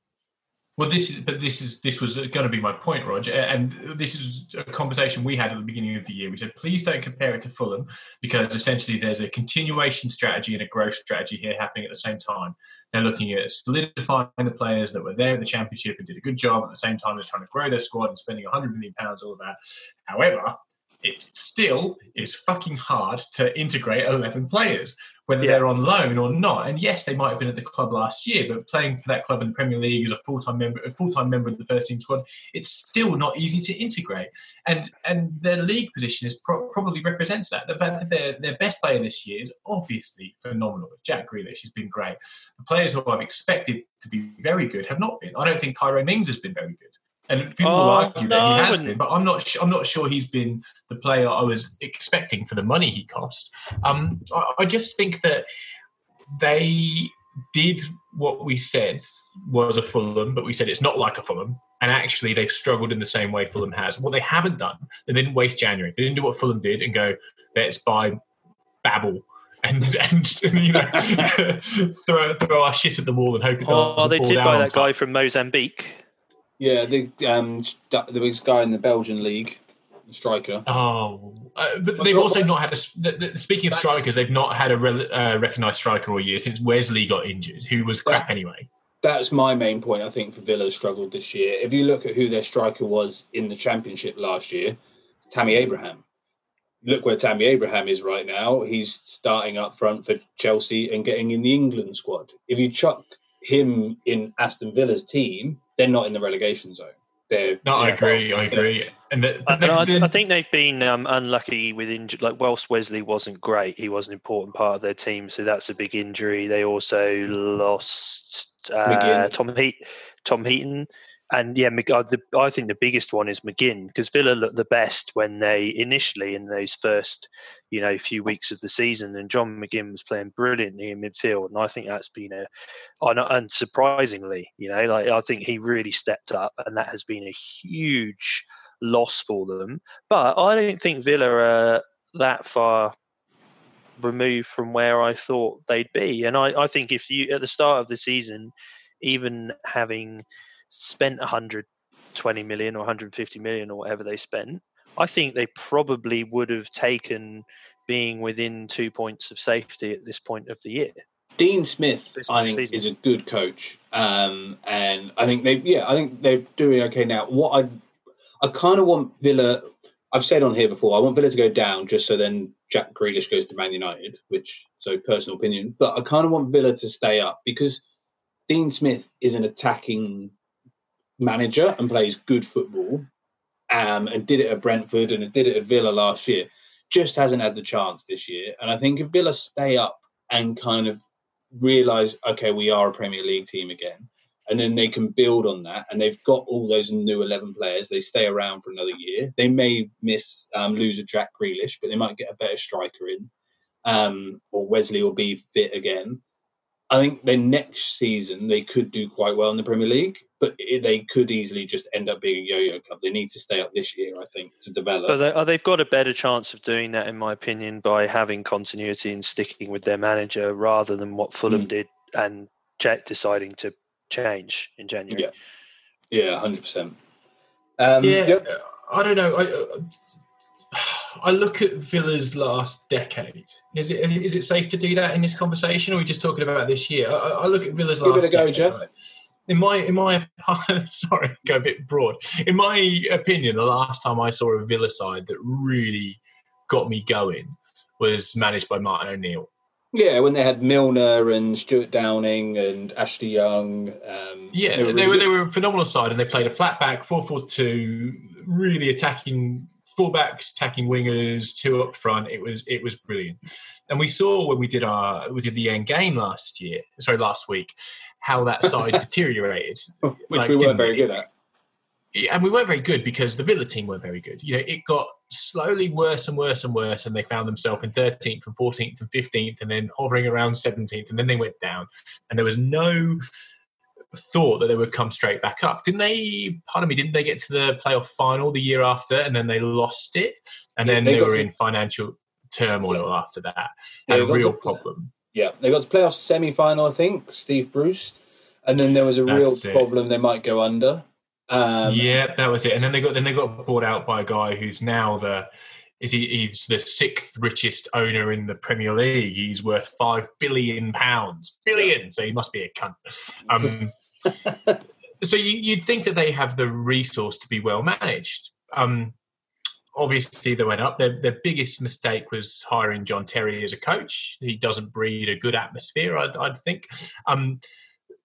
Well, this is, but this is this was going to be my point, Roger, and this is a conversation we had at the beginning of the year. We said, please don't compare it to Fulham because essentially there's a continuation strategy and a growth strategy here happening at the same time. They're looking at solidifying the players that were there in the championship and did a good job at the same time as trying to grow their squad and spending 100 million pounds, all of that. However, it still is fucking hard to integrate 11 players, whether
Yeah.
they're on loan or not. And yes, they might have been at the club last year, but playing for that club in the Premier League as a full-time member, a full-time member of the first team squad, it's still not easy to integrate. And and their league position is pro- probably represents that. The fact that their their best player this year is obviously phenomenal. Jack Grealish has been great. The players who I've expected to be very good have not been. I don't think Tyrone Mings has been very good. And people will
Oh,
argue
no,
that he has been, but I'm not. Sh- I'm not sure he's been the player I was expecting for the money he cost. Um, I, I just think that they did what we said was a Fulham, but we said it's not like a Fulham. And actually, they've struggled in the same way Fulham has. What they haven't done, they didn't waste January. They didn't do what Fulham did and go, let's buy Babel and, and you know throw, throw our shit at the wall and hope it
Oh, they did buy that guy from Mozambique.
Yeah, the um, st- the biggest guy in the Belgian league, striker.
Oh, uh, they've also not had a. s- the- the- Speaking of strikers, they've not had a re- uh, recognised striker all year since Wesley got injured, who was crap anyway.
That's my main point. I think for Villa struggled this year. If you look at who their striker was in the Championship last year, Tammy Abraham. Look where Tammy Abraham is right now. He's starting up front for Chelsea and getting in the England squad. If you chuck him in Aston Villa's team, they're not in the relegation zone. They're
No, I agree. I agree. And the,
I,
they've
I,
been-
I think they've been um, unlucky with injury. Like whilst Wesley wasn't great, he was an important part of their team, so that's a big injury. They also lost uh, Tom Heat, Tom Heaton, and yeah, uh, I think the biggest one is McGinn because Villa looked the best when they initially in those first, you know, few weeks of the season, and John McGinn was playing brilliantly in midfield, and I think that's been a, unsurprisingly, you know, like I think he really stepped up, and that has been a huge loss for them. But I don't think Villa are that far removed from where I thought they'd be. And I, I think if you at the start of the season, even having spent 120 million or 150 million or whatever they spent, I think they probably would have taken being within two points of safety at this point of the year.
Dean Smith, I think,
season.
is a good coach, um, and I think they, yeah, I think they're doing okay now. What I, I kind of want Villa. I've said on here before, I want Villa to go down just so then Jack Grealish goes to Man United, which so personal opinion. But I kind of want Villa to stay up because Dean Smith is an attacking manager and plays good football, um, and did it at Brentford and did it at Villa last year. Just hasn't had the chance this year, and I think if Villa stay up and kind of realize, okay, we are a Premier League team again, and then they can build on that. And they've got all those new eleven players. They stay around for another year. They may miss um, lose a Jack Grealish, but they might get a better striker in, um, or Wesley will be fit again. I think then next season they could do quite well in the Premier League, but it, they could easily just end up being a yo-yo club. They need to stay up this year, I think, to develop.
But they, they've got a better chance of doing that, in my opinion, by having continuity and sticking with their manager rather than what Fulham
Mm.
did and Jet deciding to change in January.
Yeah. yeah, hundred percent. Um,
yeah,
yep.
I don't know. I, uh, I look at Villa's last decade. Is it is it safe to do that in this conversation, or are we just talking about this year? I, I look at Villa's
Give it
last.
a go,
decade,
Jeff.
right? in my in my sorry, go a bit broad. In my opinion, the last time I saw a Villa side that really got me going was managed by Martin O'Neill.
Yeah, when they had Milner and Stuart Downing and Ashley Young. Um,
yeah, they were, they were, they were a phenomenal side, and they played a flat back four four two, really attacking fullbacks, attacking wingers, two up front. It was it was brilliant, and we saw when we did our we did the end game last year, sorry last week, how that side deteriorated,
which like, we weren't very good at.
And we weren't very good because the Villa team weren't very good. You know, it got slowly worse and worse and worse, and they found themselves in 13th and 14th and 15th, and then hovering around 17th, and then they went down. And there was no thought that they would come straight back up. Didn't they? Pardon me. Didn't they get to the playoff final the year after, and then they lost it, and then they, they were to, in financial turmoil yeah. after that. Yeah, a real to, problem.
Yeah, they got to playoff semi final, I think. Steve Bruce, and then there was a That's real it. problem. They might go under.
Um, yeah, that was it. And then they got then they got bought out by a guy who's now the is he he's the sixth richest owner in the Premier League. He's worth five billion pounds, billion. So he must be a cunt. Um, so you, would think that they have the resource to be well managed. Um, obviously, they went up. Their, their biggest mistake was hiring John Terry as a coach. He doesn't breed a good atmosphere, I'd, I'd think. Um,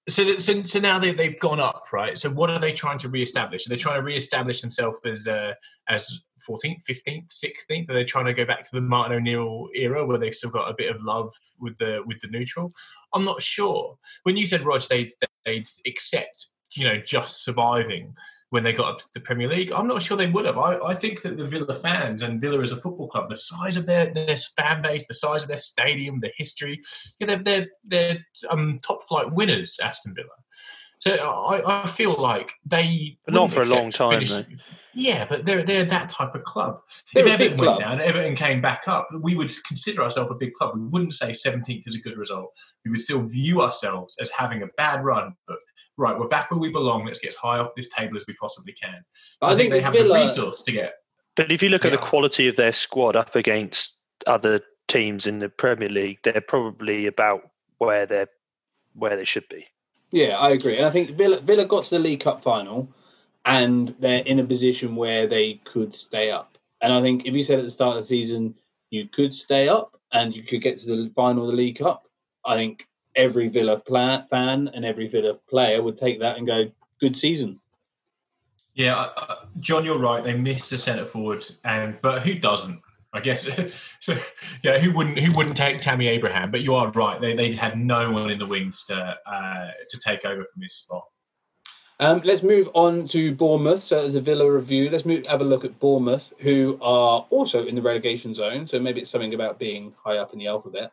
so, that, so, so now they, they've gone up, right? So, what are they trying to reestablish? Are they trying to reestablish themselves as uh, as 14th, 15th, 16th? Are they trying to go back to the Martin O'Neill era where they've still got a bit of love with the with the neutral? I'm not sure. When you said Rog, they they'd accept, you know, just surviving when they got up to the Premier League. I'm not sure they would have. I, I think that the Villa fans and Villa as a football club, the size of their, their fan base, the size of their stadium, the history, yeah, they're, they're, they're um, top flight winners, Aston Villa. So I, I feel like they.
But not for a long time,
Yeah, but they're they're that type of club. They're if Everton went down, and Everton came back up, we would consider ourselves a big club. We wouldn't say 17th is a good result. We would still view ourselves as having a bad run, but right, we're back where we belong. Let's get as high up this table as we possibly can. I, I think, think, they have Villa, the resource to get.
But if you look at the quality of their squad up against other teams in the Premier League, they're probably about where they're where they should be.
Yeah, I agree, and I think Villa Villa got to the League Cup final, and they're in a position where they could stay up. And I think if you said at the start of the season you could stay up and you could get to the final of the League Cup, I think every Villa fan and every Villa player would take that and go, good season.
Yeah, uh, John, you're right. They missed a centre forward, and but who doesn't? I guess so. Yeah, who wouldn't? Who wouldn't take Tammy Abraham? But you are right. They they had no one in the wings to uh, to take over from his spot.
Um, let's move on to Bournemouth. So, as a Villa review, let's move, have a look at Bournemouth, who are also in the relegation zone. So, maybe it's something about being high up in the alphabet.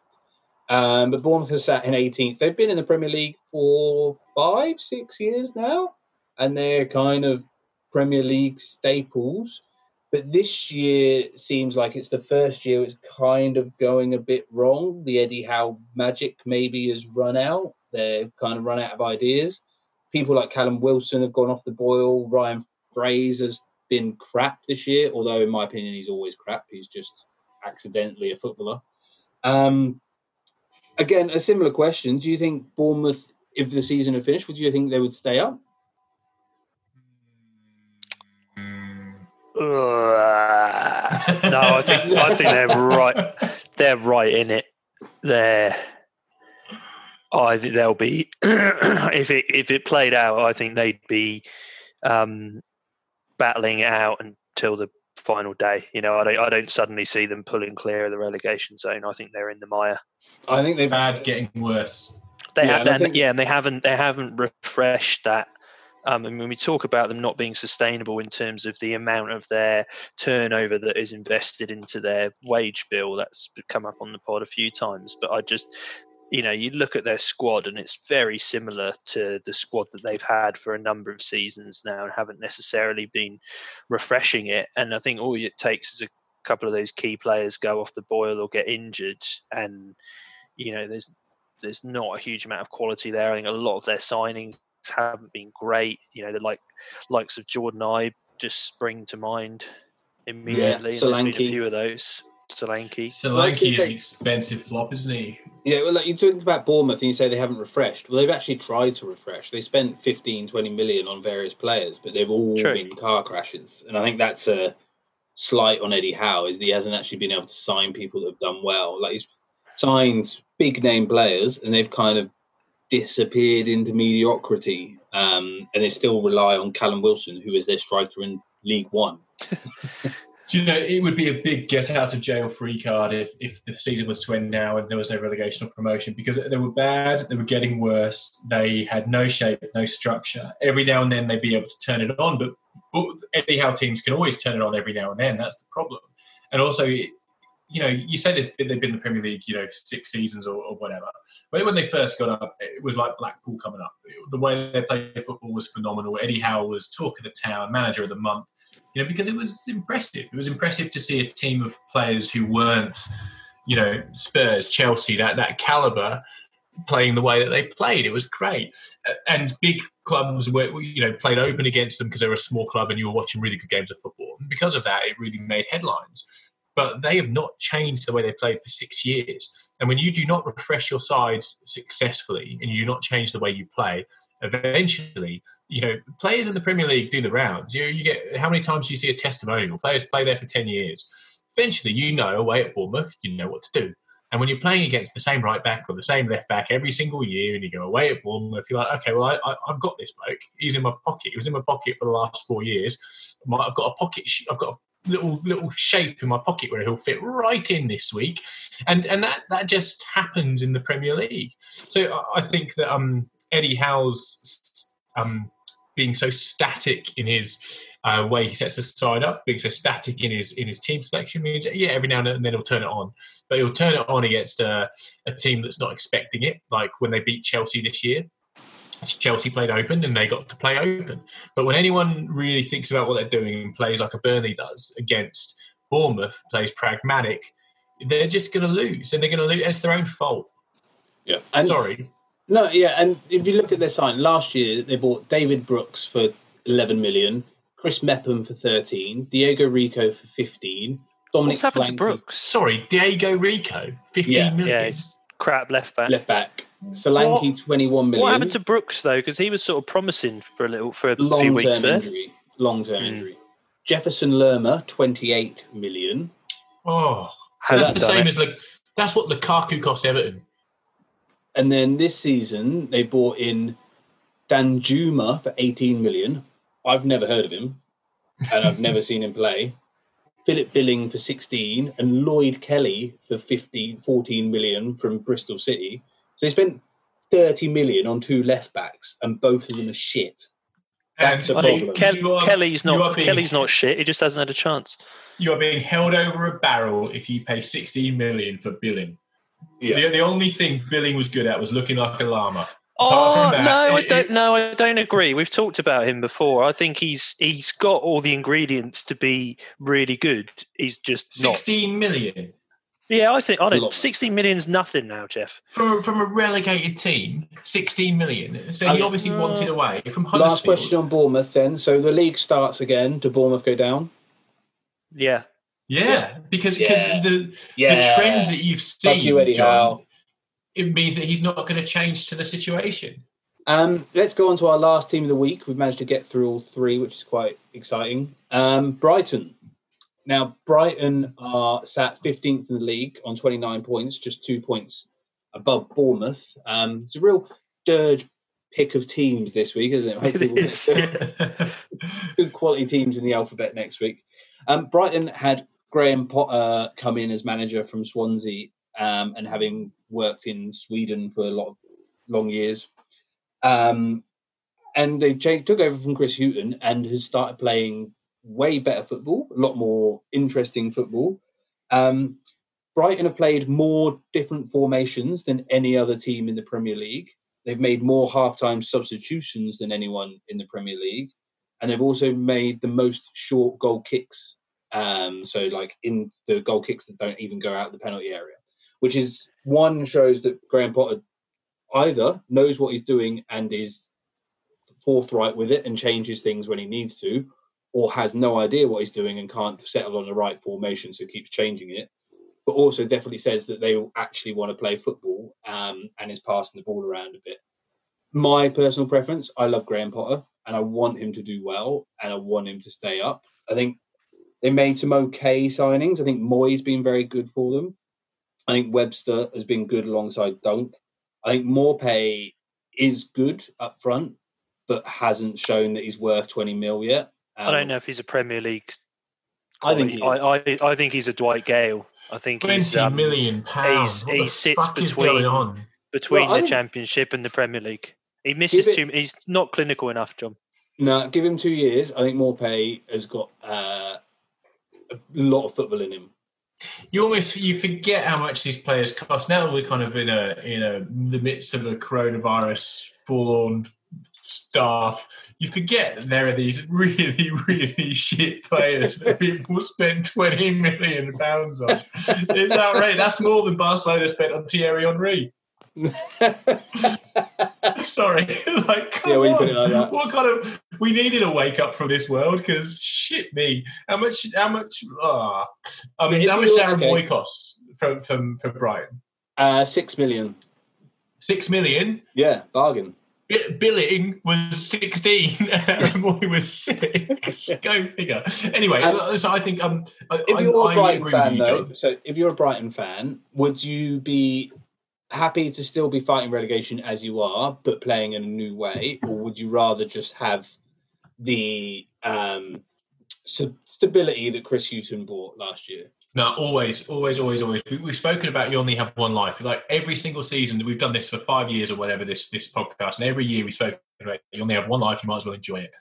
Um, but Bournemouth has sat in 18th. They've been in the Premier League for five, six years now, and they're kind of Premier League staples. But this year seems like it's the first year it's kind of going a bit wrong. The Eddie Howe magic maybe has run out. They've kind of run out of ideas. People like Callum Wilson have gone off the boil. Ryan Fraser's been crap this year, although in my opinion he's always crap. He's just accidentally a footballer. Um, again, a similar question. Do you think Bournemouth, if the season had finished, would you think they would stay up?
Uh, no, I think I think they're right. They're right in it. They're. I think they'll be if it if it played out. I think they'd be um, battling it out until the final day. You know, I don't I don't suddenly see them pulling clear of the relegation zone. I think they're in the mire.
I think they've
had getting worse.
They yeah, have, and, think... yeah, and they haven't they haven't refreshed that um, and when we talk about them not being sustainable in terms of the amount of their turnover that is invested into their wage bill, that's come up on the pod a few times. But I just, you know, you look at their squad and it's very similar to the squad that they've had for a number of seasons now and haven't necessarily been refreshing it. And I think all it takes is a couple of those key players go off the boil or get injured and you know there's there's not a huge amount of quality there. I think a lot of their signings haven't been great. You know, the like likes of Jordan I just spring to mind immediately. Yeah, Solanke. There's been a few of those. Solanke.
Solanke is an expensive flop, isn't he?
Yeah, well, like you talk about Bournemouth and you say they haven't refreshed. Well, they've actually tried to refresh. They spent 15, 20 million on various players, but they've all
True.
been car crashes. And I think that's a slight on Eddie Howe is that he hasn't actually been able to sign people that have done well. Like he's signed big name players and they've kind of disappeared into mediocrity. Um, and they still rely on Callum Wilson, who is their striker in League One.
Do you know, it would be a big get out of jail free card if, if the season was to end now and there was no relegation or promotion because they were bad, they were getting worse, they had no shape, no structure. Every now and then they'd be able to turn it on, but, but Howe teams can always turn it on every now and then. That's the problem. And also, you know, you said that they've been in the Premier League, you know, six seasons or, or whatever. But when they first got up, it was like Blackpool coming up. The way they played football was phenomenal. Eddie Howe was talk of the town, manager of the month you know, because it was impressive. It was impressive to see a team of players who weren't, you know, Spurs, Chelsea, that that caliber, playing the way that they played. It was great, and big clubs were, you know, played open against them because they were a small club and you were watching really good games of football. And because of that, it really made headlines. But they have not changed the way they played for six years. And when you do not refresh your side successfully and you do not change the way you play, eventually, you know, players in the Premier League do the rounds. You, you get how many times do you see a testimonial? Players play there for 10 years. Eventually, you know, away at Bournemouth, you know what to do. And when you're playing against the same right back or the same left back every single year, and you go away at Bournemouth, you're like, okay, well, I, I've got this bloke. He's in my pocket. He was in my pocket for the last four years. I've got a pocket. I've got a little little shape in my pocket where he'll fit right in this week, and and that that just happens in the Premier League. So I think that um Eddie Howe's um being so static in his uh, way he sets his side up, being so static in his in his team selection means yeah, every now and then he'll turn it on, but he'll turn it on against a, a team that's not expecting it, like when they beat Chelsea this year. Chelsea played open and they got to play open. But when anyone really thinks about what they're doing and plays like a Burnley does against Bournemouth, plays pragmatic, they're just going to lose and they're going to lose. It's their own fault.
Yeah. And
Sorry.
No, yeah, and if you look at their sign, last year they bought David Brooks for 11 million, Chris Mepham for 13, Diego Rico for 15, Dominic
What's happened to
Solanke-
Brooks?
Sorry, Diego Rico, fifteen
Yeah.
million.
Yeah, he's crap left back.
left back, Solanke 21 million.
What happened to Brooks though? Because he was sort of promising for a little for a few
long
weeks
term
there.
injury? Long term
Mm.
injury. Jefferson Lerma 28 million.
Oh,
Has
that's the same
it.
as Lu- that's what Lukaku cost Everton.
And then this season they bought in Danjuma for 18 million. I've never heard of him and I've never seen him play. Philip Billing for 16 and Lloyd Kelly for 15, 14 million from Bristol City. So they spent 30 million on two left backs and both of them are shit. That's a
And
I
problem.
Kel-
you are-
Kelly's not
being-
Kelly's not shit. He just hasn't had a chance.
You are being held over a barrel if you pay 16 million for Billing.
Yeah.
The, the only thing Billing was good at was looking like a llama.
Oh
that,
no, I don't. No, I don't agree. We've talked about him before. I think he's he's got all the ingredients to be really good. He's just not.
16 million
Yeah, I think I
A
don't.
lot.
Sixty million's nothing now, Jeff.
from, from a relegated team. 16 million. So he
I-
obviously wanted uh, away from Huddersfield.
Last question on Bournemouth then. So the league starts again. Do Bournemouth go down?
Yeah,
Yeah, because
Yeah.
because the the trend that you've seen,
Fuck you, Eddie
John,
Howe.
It means that he's not going to change to the situation.
Um, let's go on to our last team of the week. We've managed to get through all three, which is quite exciting. Um, Brighton. Now, Brighton are sat 15th in the league on 29 points, just two points above Bournemouth. Um, it's a real dirge pick of teams this week, isn't it? Hopefully we'll
is.
good quality teams in the alphabet next week. Um, Brighton had Graham Potter come in as manager from Swansea um, and having worked in Sweden for a lot of long years. Um, and they took over from Chris Hughton and has started playing way better football, a lot more interesting football. Um, Brighton have played more different formations than any other team in the Premier League. They've made more half-time substitutions than anyone in the Premier League, and they've also made the most short goal kicks. Um, so, like in the goal kicks that don't even go out of the penalty area, which is one shows that Graham Potter either knows what he's doing and is forthright with it and changes things when he needs to, or has no idea what he's doing and can't settle on the right formation, so keeps changing it, but also definitely says that they actually want to play football um, and is passing the ball around a bit. My personal preference, I love Graham Potter and I want him to do well and I want him to stay up. I think they made some okay signings. I think Mooy's been very good for them. I think Webster has been good alongside Dunk. I think Maupay is good up front, but hasn't shown that he's worth 20 mil yet.
Um, I don't
Um,
know if he's a Premier League.
I think he.
I, I, I think he's a Dwight Gayle. I think he's
Twenty
um,
million pounds.
he's-
What
he
the
sits
fuck is
between-
going on?
between
Well,
the Championship and the Premier League. He misses
it-
too. He's not clinical enough, John.
No, give him two years. I think Maupay has got uh, a lot of football in him.
You almost you forget how much these players cost. Now we're kind of in a in a the midst of a coronavirus full-on staff. You forget that there are these really really shit players that people spend twenty million pounds on. It's outrageous. That's more than Barcelona spent on Thierry Henry. Sorry, like
Yeah, when you put it like that.
What kind of? We needed a wake up from this world because shit me. How much? How much? Ah, I mean, how much Aaron
okay.
Mooy costs from from for Brighton?
uh, six million.
Six million.
Yeah, bargain.
Bi- Billing was sixteen. Aaron Mooy was six. Go figure. Anyway,
Um,
so I think um,
If
I-
you're
I
a Brighton fan, though, so if you're a Brighton fan, would you be happy to still be fighting relegation as you are, but playing in a new way, or would you rather just have the um, stability that Chris Hughton bought last year?
No, always, always, always, always. We, we've spoken about you only have one life. Like every single season, we've done this for five years or whatever. This this podcast, and every year we spoke about you only have one life. You might as well enjoy it.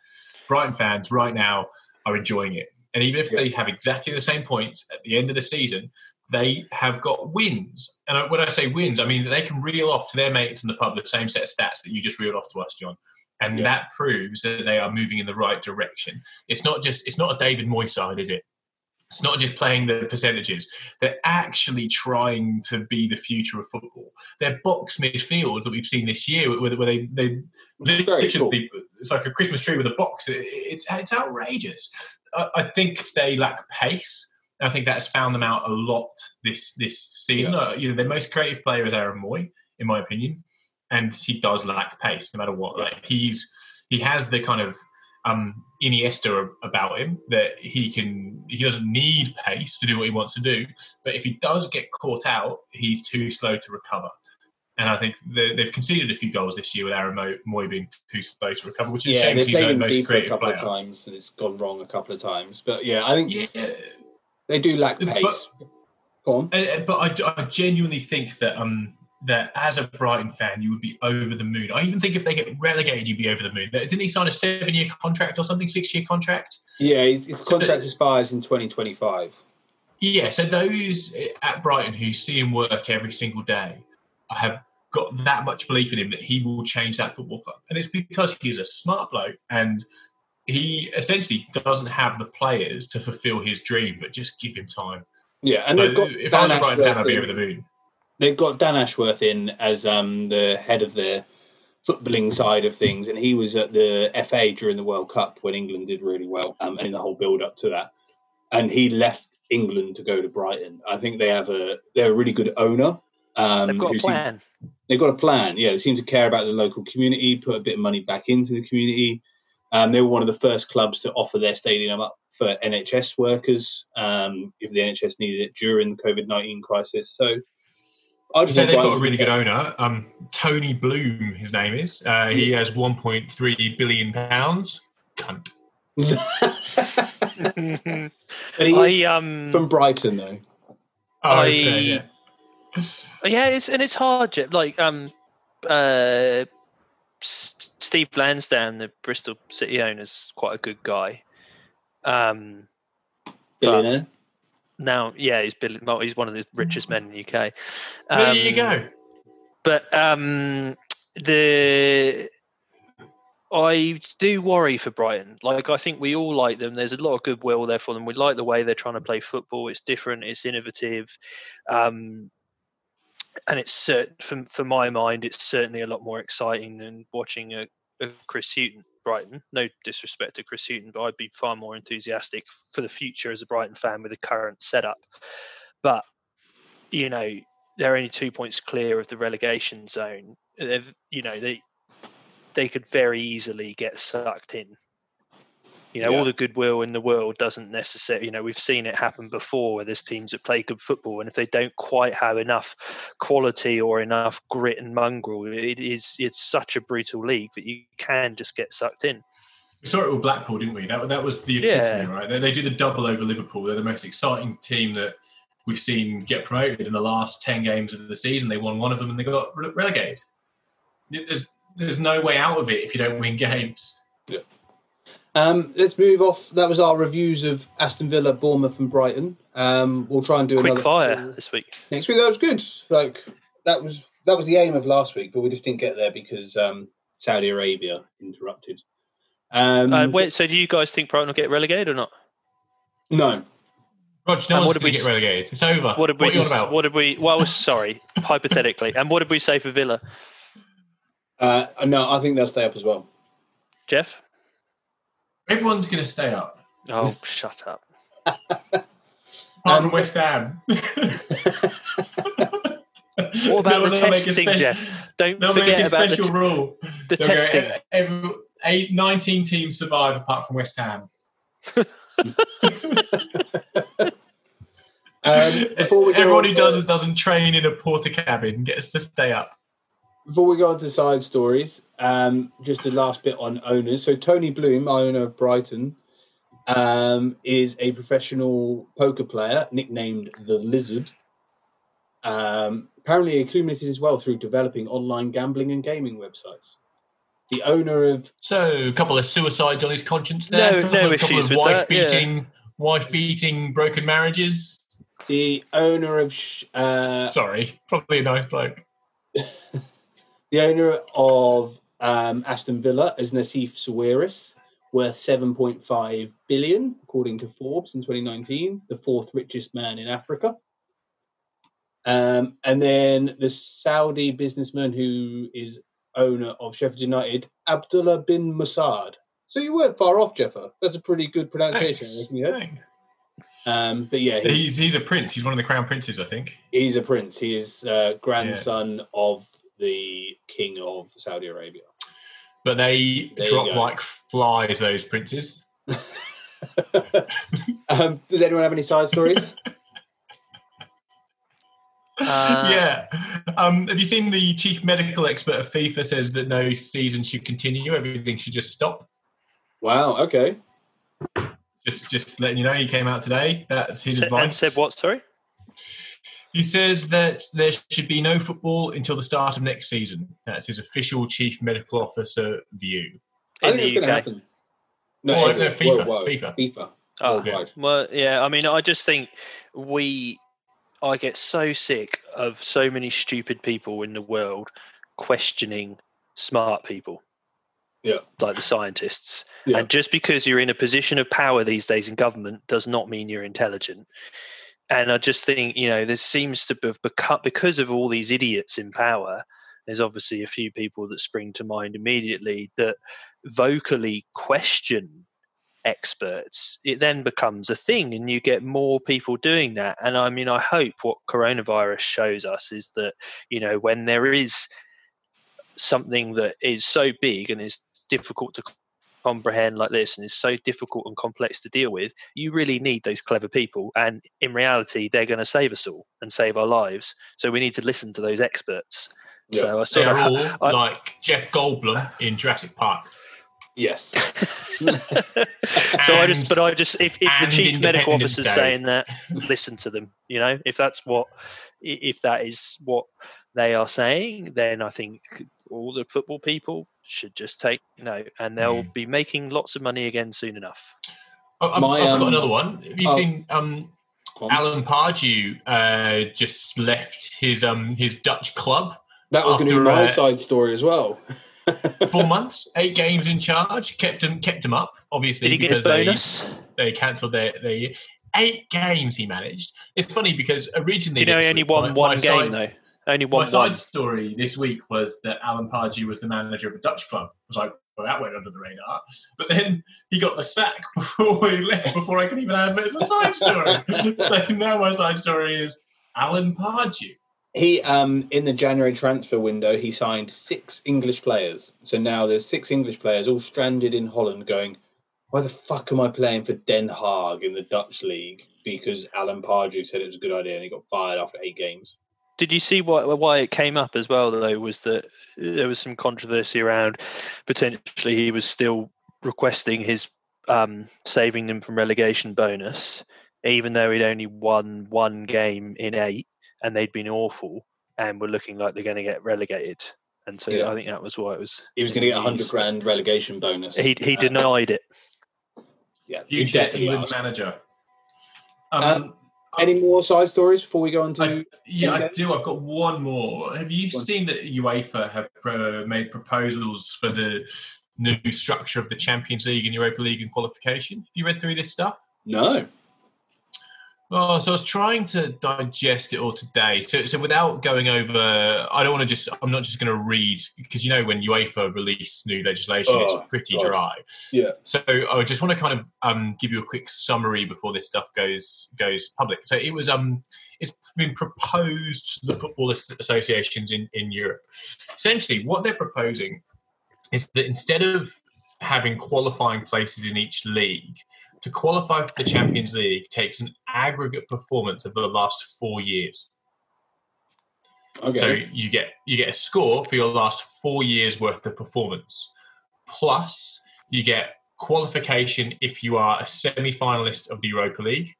Brighton fans right now are enjoying it, and even if
Yeah.
they have exactly the same points at the end of the season, they have got wins. And when I say wins, I mean they can reel off to their mates in the pub the same set of stats that you just reeled off to us, John. And
Yeah.
that proves that they are moving in the right direction. It's not just it's not a David Moyes side, is it? It's not just playing the percentages. They're actually trying to be the future of football. Their box midfield that we've seen this year, where, where they, they
It's very cool.
it's like a Christmas tree with a box. It- it's, it's outrageous. I, I think they lack pace. I think that's found them out a lot this this season. Uh, you know, their most creative player is Aaron Mooy, in my opinion, and he does lack pace no matter what. Like he's he has the kind of um, Iniesta about him that he can he doesn't need pace to do what he wants to do, but if he does get caught out, he's too slow to recover. And I think they, they've conceded a few goals this year with Aaron Mooy being too slow to recover, which is a
Yeah,
shame
they've played him a couple
player.
of times, and it's gone wrong a couple of times. But yeah, I think
Yeah,
they do lack
But-
pace. Go on.
Uh, uh, but I, I genuinely think that um that as a Brighton fan, you would be over the moon. I even think if they get relegated, you'd be over the moon. Didn't he sign a seven-year contract or something, six-year contract?
Yeah, his, his
So
contract expires in 2025.
Yeah. So those at Brighton who see him work every single day have got that much belief in him that he will change that football club, and it's because he's a smart bloke and he essentially doesn't have the players to fulfil his dream, but just give him time.
Yeah, and
But
they've got
if I was a
Dan
Brighton I'd be
Ashworth
over
in-
the moon.
they've got Dan Ashworth in as um, the head of the footballing side of things, and he was at the FA during the World Cup when England did really well, um, and in the whole build up to that. And he left England to go to Brighton. I think they have a they're a really good owner. Um,
They've got
who
a
seem-
plan.
they've got a plan. Yeah, they seem to care about the local community, put a bit of money back into the community. Um, they were one of the first clubs to offer their stadium up for NHS workers um, if the NHS needed it during the COVID nineteen crisis. So, I just
So
want
they've got a really
be
good owner. Um, Tony Bloom, his name is. Uh, he has 1.3 billion pounds. Cunt.
but he's
I um
from Brighton, though.
Oh,
I-
yeah.
yeah, it's and it's hard. Jeff. Like um uh S- Steve Lansdown, the Bristol City owner, is quite a good guy. Um
Billionaire.
now, yeah, he's Bill, well, he's one of the richest men in the UK.
There you
Um,
go.
But um, the I do worry for Brighton. Like I think we all like them. There's a lot of goodwill there for them. We like the way they're trying to play football. It's different. It's innovative, um, and it's cert- for for my mind, it's certainly a lot more exciting than watching a, a Chris Hughton Brighton. No disrespect to Chris Hughton, but I'd be far more enthusiastic for the future as a Brighton fan with the current setup. But you know, they're only two points clear of the relegation zone. They've, you know, they they could very easily get sucked in. You know,
Yeah.
all the goodwill in the world doesn't necessarily. You know, we've seen it happen before where there's teams that play good football, and if they don't quite have enough quality or enough grit and mongrel, it is it's such a brutal league that you can just get sucked in.
We saw it with Blackpool, didn't we? That, that was the epitome,
Yeah.
right? They, they do the double over Liverpool. They're the most exciting team that we've seen get promoted in the last 10 games of the season. They won one of them and they got re- relegated. There's, there's no way out of it if you don't win games.
Um, let's move off. That was our reviews of Aston Villa, Bournemouth, and Brighton. Um, we'll try and do
Quick
another
fire this week.
next week. That was good. Like that was that was the aim of last week, but we just didn't get there because um, Saudi Arabia interrupted. Um,
Uh, wait, so do you guys think Brighton will get relegated or not?
no,
Roger, no
And
one's
what
going
did
to
we
get relegated. It's over.
What did we?
are you on about?
What did we? Well, sorry, hypothetically. And what did we say for Villa,
uh, no, I think they'll stay up as well.
Jeff?
Everyone's going to stay up.
Oh, shut up.
Apart
Um,
from West Ham.
What about
They'll-
the
they'll
testing,
spe-
Jeff? Don't
They'll make
forget
a
about the,
special
t-
rule.
the
They'll
testing.
"E- every, eight, 19 teams survive apart from West Ham.
Um, before we
Everyone who doesn't doesn't train in a porter cabin gets to stay up.
Before we go on to side stories, um, just a last bit on owners. So Tony Bloom, owner of Brighton, um, is a professional poker player nicknamed the Lizard. Um, apparently accumulated as well through developing online gambling and gaming websites. The owner of
So a couple of suicides on his conscience there.
No- no
of, couple
issues
of
with
wife
that, yeah.
beating, wife beating, broken marriages.
the owner of sh- uh,
Sorry, probably a nice bloke.
the owner of um, Aston Villa is Nassef Sawiris, worth 7.5 billion according to Forbes in 2019, the fourth richest man in Africa. Um, and then the Saudi businessman who is owner of Sheffield United, Abdullah bin Musad. So you weren't far off, Jeffer. That's a pretty good pronunciation. Yeah. Um, but yeah,
He's
he's,
he's a prince. He's one of the crown princes, I think.
he's a prince. He is uh, grandson of the king of Saudi Arabia.
But they
There
drop like flies. Those princes.
um, does anyone have any side stories?
Uh,
yeah. Um, have you seen the chief medical expert of FIFA says that no season should continue? Everything should just stop.
wow. Okay.
Just, just letting you know, he came out today. That's his
Sa-
advice.
And said what? Sorry.
He says that there should be no football until the start of next season. That's his official chief medical officer view.
I think it's going to happen. No,
Oh, no, FIFA, it's
Worldwide.
FIFA.
FIFA.
Oh,
Worldwide.
Well, yeah. I mean, I just think we. I get so sick of so many stupid people in the world questioning smart people.
Yeah.
Like the scientists.
Yeah.
And just because you're in a position of power these days in government does not mean you're intelligent. And I just think, you know, there seems to have become, because of all these idiots in power, there's obviously a few people that spring to mind immediately that vocally question experts. It then becomes a thing, and you get more people doing that. And I mean, I hope what coronavirus shows us is that, you know, when there is something that is so big and is difficult to comprehend like this and is so difficult and complex to deal with you really need those clever people and in reality they're going to save us all and save our lives so we need to listen to those experts
Yeah.
so i
they're
of
all
I-
like Jeff Goldblum in Jurassic Park.
Yes.
so I just, but I just, if, if the chief medical
Independence
officer's
Day.
saying that, listen to them. You know, if that's what, if that is what they are saying, then I think all the football people should just take note, and they'll
Mm.
be making lots of money again soon enough.
Oh, I've,
My,
I've
um,
got another one. Have you
oh.
seen um, Alan Pardew uh, just left his um, his Dutch club?
that was going to be my
uh,
side story as well.
Four months, eight games in charge, kept him kept him up. Obviously,
Did he get his
because they-
bonus?
they cancelled their, their eight games he managed. It's funny because originally
Do you know he only
week,
won
my-
one game
side-
though? Only
My side
one.
story this week was that Alan Pardew was the manager of a Dutch club. I was like, well, that went under the radar. But then he got the sack before he left, before I could even have it as a side story. so now my side story is Alan Pardew.
He um in the January transfer window he signed six English players. So now there's six English players all stranded in Holland going, Why the fuck am I playing for Den Haag in the Dutch league? Because Alan Pardew said it was a good idea and he got fired after eight games.
Did you see why why it came up as well though? Was that there was some controversy around potentially he was still requesting his um, saving them from relegation bonus, even though he'd only won one game in eight and they'd been awful and were looking like they're going to get relegated. And so
Yeah.
I think that was why it was.
He was going to get a hundred grand relegation bonus.
He he
Uh,
denied it.
Yeah, he
Future
definitely
England
asked.
manager. Um,
Um, Any more side stories before we go on to?
I, yeah, I do. I've got one more. Have you
Go on.
seen that UEFA have uh, made proposals for the new structure of the Champions League and Europa League and qualification? Have you read through this stuff?
no.
Oh, so I was trying to digest it all today. So, so without going over, I don't want to just. I'm not just going to read because you know when UEFA release new legislation,
Oh,
it's pretty
God.
dry.
Yeah.
So I just want to kind of um, give you a quick summary before this stuff goes goes public. So it was um it's been proposed to the football associations in in Europe. Essentially, what they're proposing is that instead of having qualifying places in each league, to qualify for the Champions League takes an aggregate performance of the last four years.
Okay.
So you get you get a score for your last four years worth of performance, plus you get qualification if you are a semi-finalist of the Europa League.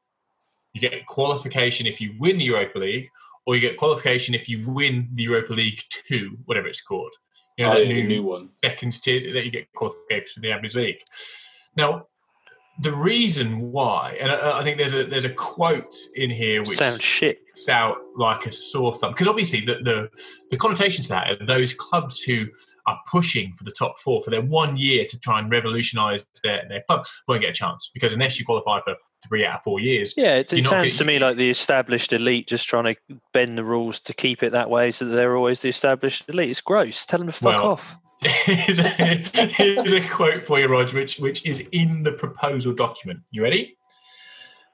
You get qualification if you win the Europa League, or you get qualification if you win the Europa League Two, whatever it's called. You know,
oh,
that
the
new,
new one.
second tier that you get qualification for the Champions League. Now, the reason why, and I, I think there's a there's a quote in here which
Sounds shit.
out like a sore thumb because obviously the, the the connotation to that are those clubs who are pushing for the top four for their one year to try and revolutionise their, their club won't get a chance because unless you qualify for three out of four years,
Yeah, it, it sounds to me like the established elite just trying to bend the rules to keep it that way, so that they're always the established elite. It's gross. Tell them to fuck
Well,
off.
Here's, a, here's a quote for you, Rog, which, which is in the proposal document. You ready?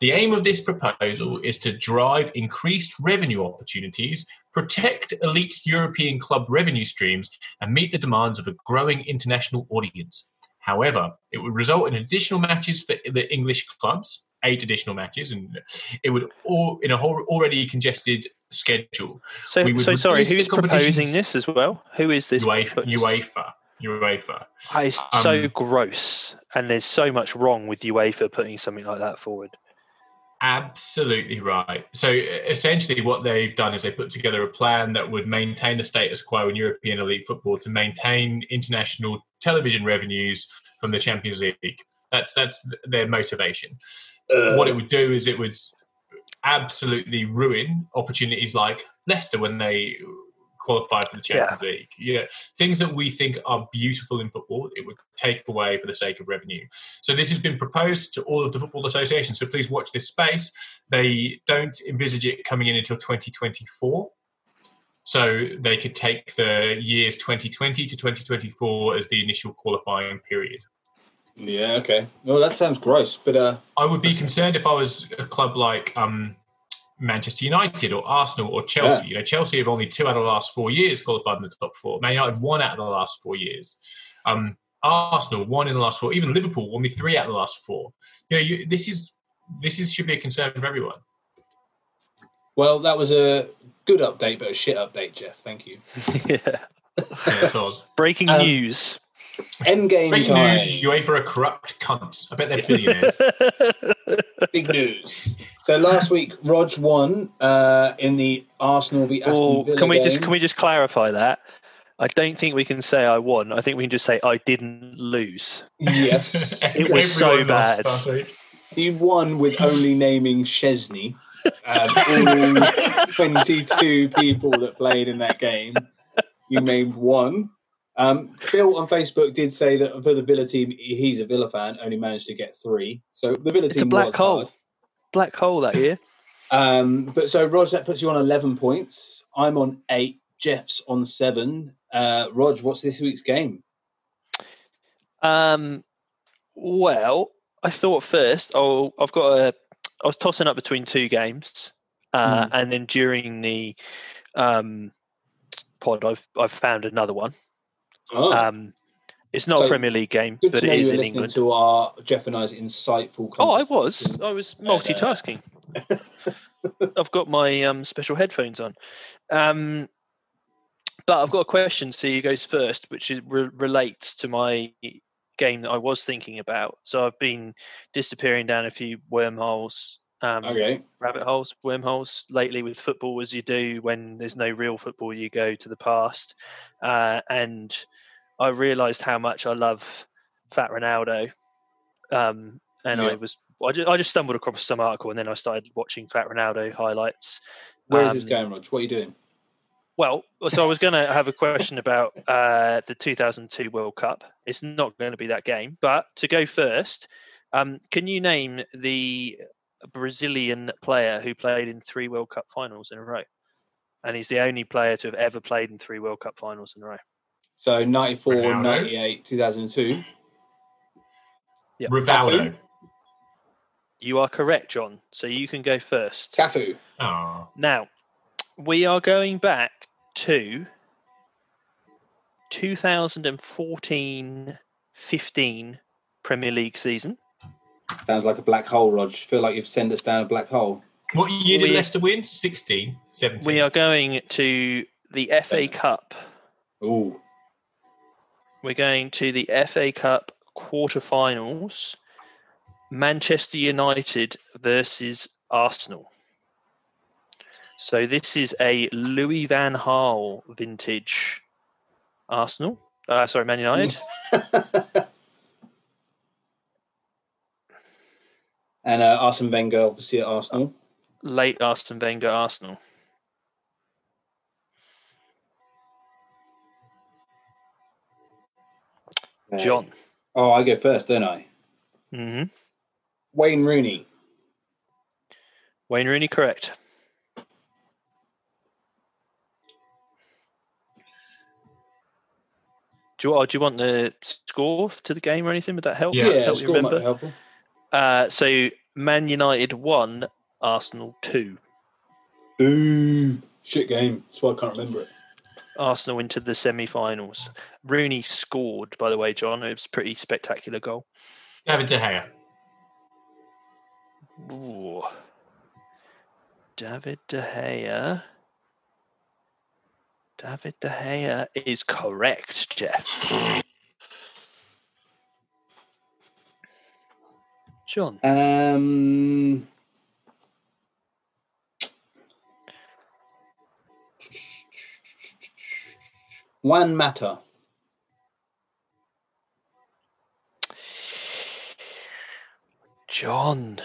The aim of this proposal is to drive increased revenue opportunities, protect elite European club revenue streams, and meet the demands of a growing international audience. However, it would result in additional matches for the English clubs, eight additional matches, and it would all in a whole already congested schedule.
So, so sorry, who's proposing this as well? Who is this?
UEFA, UEFA, UEFA.
It's so
um,
gross, and there's so much wrong with UEFA putting something like that forward.
Absolutely right. So essentially, what they've done is they put together a plan that would maintain the status quo in European elite football to maintain international television revenues from the Champions League. That's that's their motivation. What it uh, would do is it would absolutely ruin opportunities like Leicester when they qualified for the Champions League. You know, things that we think are beautiful in football, it would take away for the sake of revenue. So this has been proposed to all of the football associations. So please watch this space. They don't envisage it coming in until 2024. So they could take the years 2020 to 2024 as the initial qualifying period.
Yeah. Okay. Well, that sounds gross, but uh,
I would be concerned if I was a club like um, Manchester United or Arsenal or Chelsea. You know, Chelsea have only two out of the last four years qualified in the top four. Man United one out of the last four years. Um, Arsenal one in the last four. Even Liverpool only three out of the last four. You know, you, this is this is should be a concern for everyone.
well, that was a good update, but a shit update, Jeff. Thank you.
yeah.
Yeah, so was-
Breaking
Um,
news.
Endgame
Breaking
time.
news: UEFA are corrupt cunts. I bet they're billionaires.
Big news. So last week, Rog won uh, in the Arsenal v Aston
Or
Villa
can we just can we just clarify that? I don't think we can say I won. I think we can just say I didn't lose.
Yes,
It was so bad.
he won with only naming Szczesny. Um, all 22 people that played in that game. You named one. Um, Phil on Facebook did say that for the Villa team, he's a Villa fan, only managed to get three. So the Villa
It's
team
a black
was
hole.
hard.
Black hole that year.
Um, but so Rog, that puts you on 11 points. I'm on eight. Jeff's on seven. Uh, Rog, what's this week's game?
Um, well, I thought first. Oh, I've got a. I was tossing up between two games, Uh, And then during the um, pod, I've I've found another one.
Oh,
Um, it's not
So,
a Premier League game,
good
but
to know
it
you
in England.
to our Jeff and I's insightful.
Oh, I was. I was multitasking. I've got my um, special headphones on. Um, but I've got a question. So you goes first, which is, re- relates to my game that I was thinking about. So I've been disappearing down a few wormholes, um,
Okay.
rabbit holes, wormholes lately with football, as you do when there's no real football. You go to the past, uh, and I realised how much I love Fat Ronaldo, um, and I was I just, I just stumbled across some article, and then I started watching Fat Ronaldo highlights.
Where is this
Um,
going, Rog? What are you doing?
Well, so I was going to have a question about uh, the 2002 World Cup. It's not going to be that game, but to go first, um, can you name the Brazilian player who played in three World Cup finals in a row? And he's the only player to have ever played in three World Cup finals in a row.
So 94,
Ronaldo?
98, 2002.
Rivaldo.
You are correct, John. So you can go first.
Cafu.
Now, we are going back to 2014 15 Premier League season.
Sounds like a black hole, Rog. Feel like you've sent us down a black hole.
what year did
We-
Leicester win? 16, 17.
We are going to the FA Cup.
Ooh.
We're going to the FA Cup quarterfinals. Manchester United versus Arsenal. So this is a Louis Van Gaal vintage Arsenal. Uh, sorry, Man United.
and uh, Arsene Wenger, obviously at Arsenal.
Late Arsene Wenger Arsenal. John.
Oh, I go first, don't I?
hmm
Wayne Rooney.
Wayne Rooney, correct. Do you, oh, do you want the score to the game or anything? Would that help?
Yeah.
Yeah,
help you
score might be helpful.
Uh, so Man United one, Arsenal two.
Ooh, shit game. That's why I can't remember it.
Arsenal into the semi-finals. Rooney scored, by the way, John. It was a pretty spectacular goal.
David De Gea.
Ooh. David De Gea. David De Gea is correct, Jeff. John.
Um, Juan Mata.
John.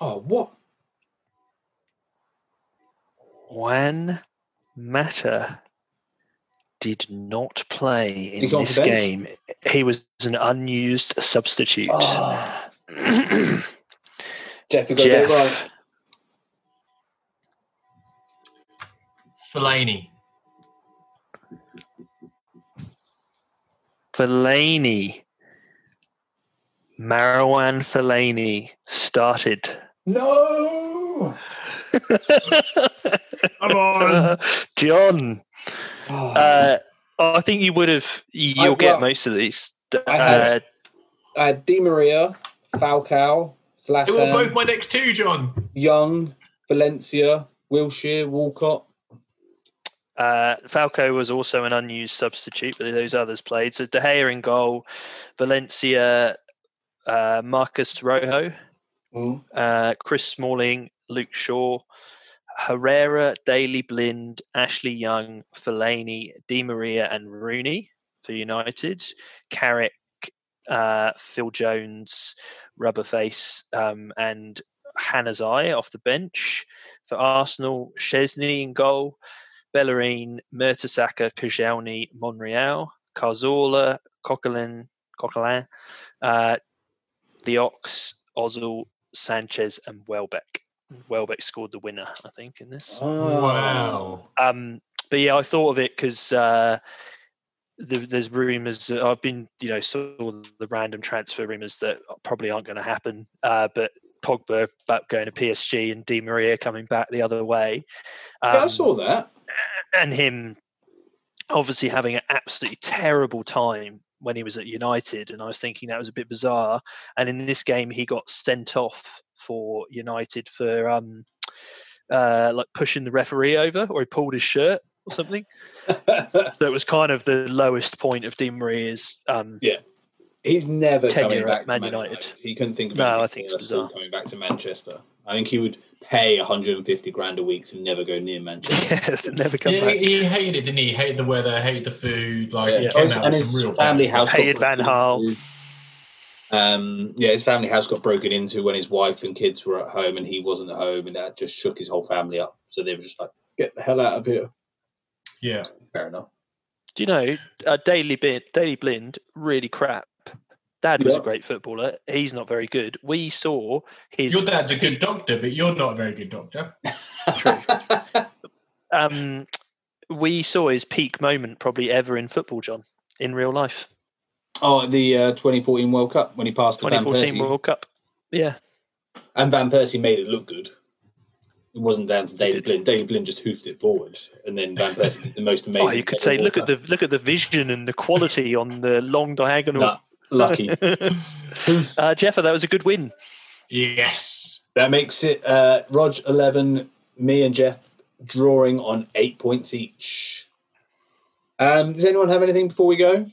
Oh, what?
Juan Mata did not play in this game. He was an unused substitute.
Oh, Jeff, you got to get it right.
Jeff.
Fellaini.
Fellaini. Marwan Fellaini started.
No.
Come on.
John,
Oh,
uh, I think you would have. You'll get
well,
most of these.
I had-
Uh,
I had Di Maria, Falcao,
They were
Zlatan,
both my next two, John.
Young, Valencia, Wilshere, Walcott.
Uh, Falcao was also an unused substitute, but those others played. So De Gea in goal, Valencia, uh, Marcos Rojo,
Mm.
uh, Chris Smalling, Luke Shaw, Herrera, Daley Blind, Ashley Young, Fellaini, Di Maria, and Rooney for United. Carrick, uh, Phil Jones, Rubberface, um, and Januzaj off the bench. For Arsenal, Szczesny in goal, Bellerin, Mertesacker, Koscielny, Monreal, Cazorla, Coquelin, Coquelin, uh, the Ox, Ozil, Sanchez, and Welbeck. Welbeck scored the winner, I think, in this.
Oh.
Wow.
Um, but yeah, I thought of it because uh, the, there's rumours. that I've been, you know, saw the random transfer rumours that probably aren't going to happen. Uh, but Pogba about going to PSG and Di Maria coming back the other way.
yeah, I
Um,
saw that.
and him obviously having an absolutely terrible time when he was at United, and I was thinking that was a bit bizarre. And in this game, he got sent off for United for um, uh, like pushing the referee over, or he pulled his shirt or something. so it was kind of the lowest point of Di Maria's. Um, yeah,
He's never
Tenure
coming
at
back
Man
to Man
United.
United. He couldn't think of
No,
anything
I think it's
worse
bizarre.
coming back to Manchester. I think he would pay 150 grand a week to never go near Manchester.
never come
Yeah,
back.
he, he hated didn't he? He hated the weather, hated the food. Like,
Yeah.
Yeah.
His- and his
real
family
bad-
house
Hated Van
broken
Gaal.
into. Um, yeah, his family house got broken into when his wife and kids were at home, and he wasn't at home, and that just shook his whole family up. So they were just like, "Get the hell out of here."
Yeah.
Fair enough.
Do you know uh, Daley Blind? Daley Blind really crap. Dad was
Yeah.
a great footballer. He's not very good. We saw his.
Your dad's a good doctor, but you're not a very good doctor.
um, we saw his peak moment probably ever in football, John, in real life.
oh, the uh, 2014 World Cup when he passed to Van
2014
Persie,
World Cup. Yeah,
and Van Persie made it look good. It wasn't down to David
did.
Blind. David Blind just hoofed it forward, and then Van Persie did the most amazing.
oh, you could say, look at the look at the vision and the quality on the long diagonal.
Nah, lucky.
uh, Jeffa, that was a good win.
Yes.
That makes it uh, Rog 11, me and Jeff drawing on eight points each. Um, does anyone have anything before we go?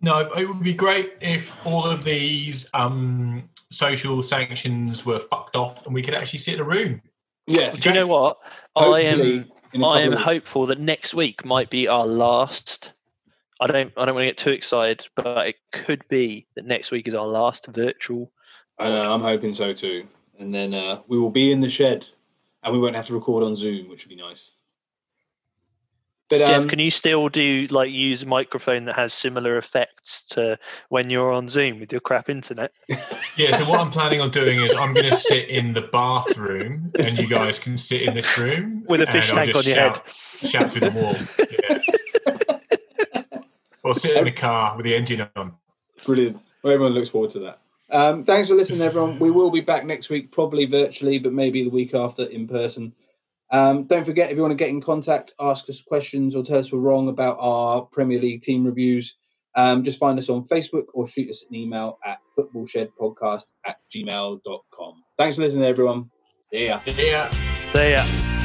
No, it would be great if all of these um, social sanctions were fucked off and we could actually sit in a room.
Yes.
Do you know what? I am.
in a
I
couple
am hopeful that next week might be our last. I don't. I don't want to get too excited, but it could be that next week is our last virtual.
I know, I'm hoping so too. And then uh, we will be in the shed and we won't have to record on Zoom, which would be nice. But um,
Jeff, can you still do like use a microphone that has similar effects to when you're on Zoom with your crap internet?
Yeah, so what I'm planning on doing is I'm going to sit in the bathroom and you guys can sit in this room.
With a fish
I'll
tank on your head.
shout, Shout through the wall. Yeah. or sit in the car with the engine on.
Brilliant. Well, everyone looks forward to that. Um, thanks for listening, everyone. We will be back next week, probably virtually, but maybe the week after in person. Um, don't forget, if you want to get in contact, ask us questions, or tell us we're wrong about our Premier League team reviews, um, just find us on Facebook or shoot us an email at footballshedpodcast at gmail.com. Thanks for listening, everyone. See ya.
Yeah.
There.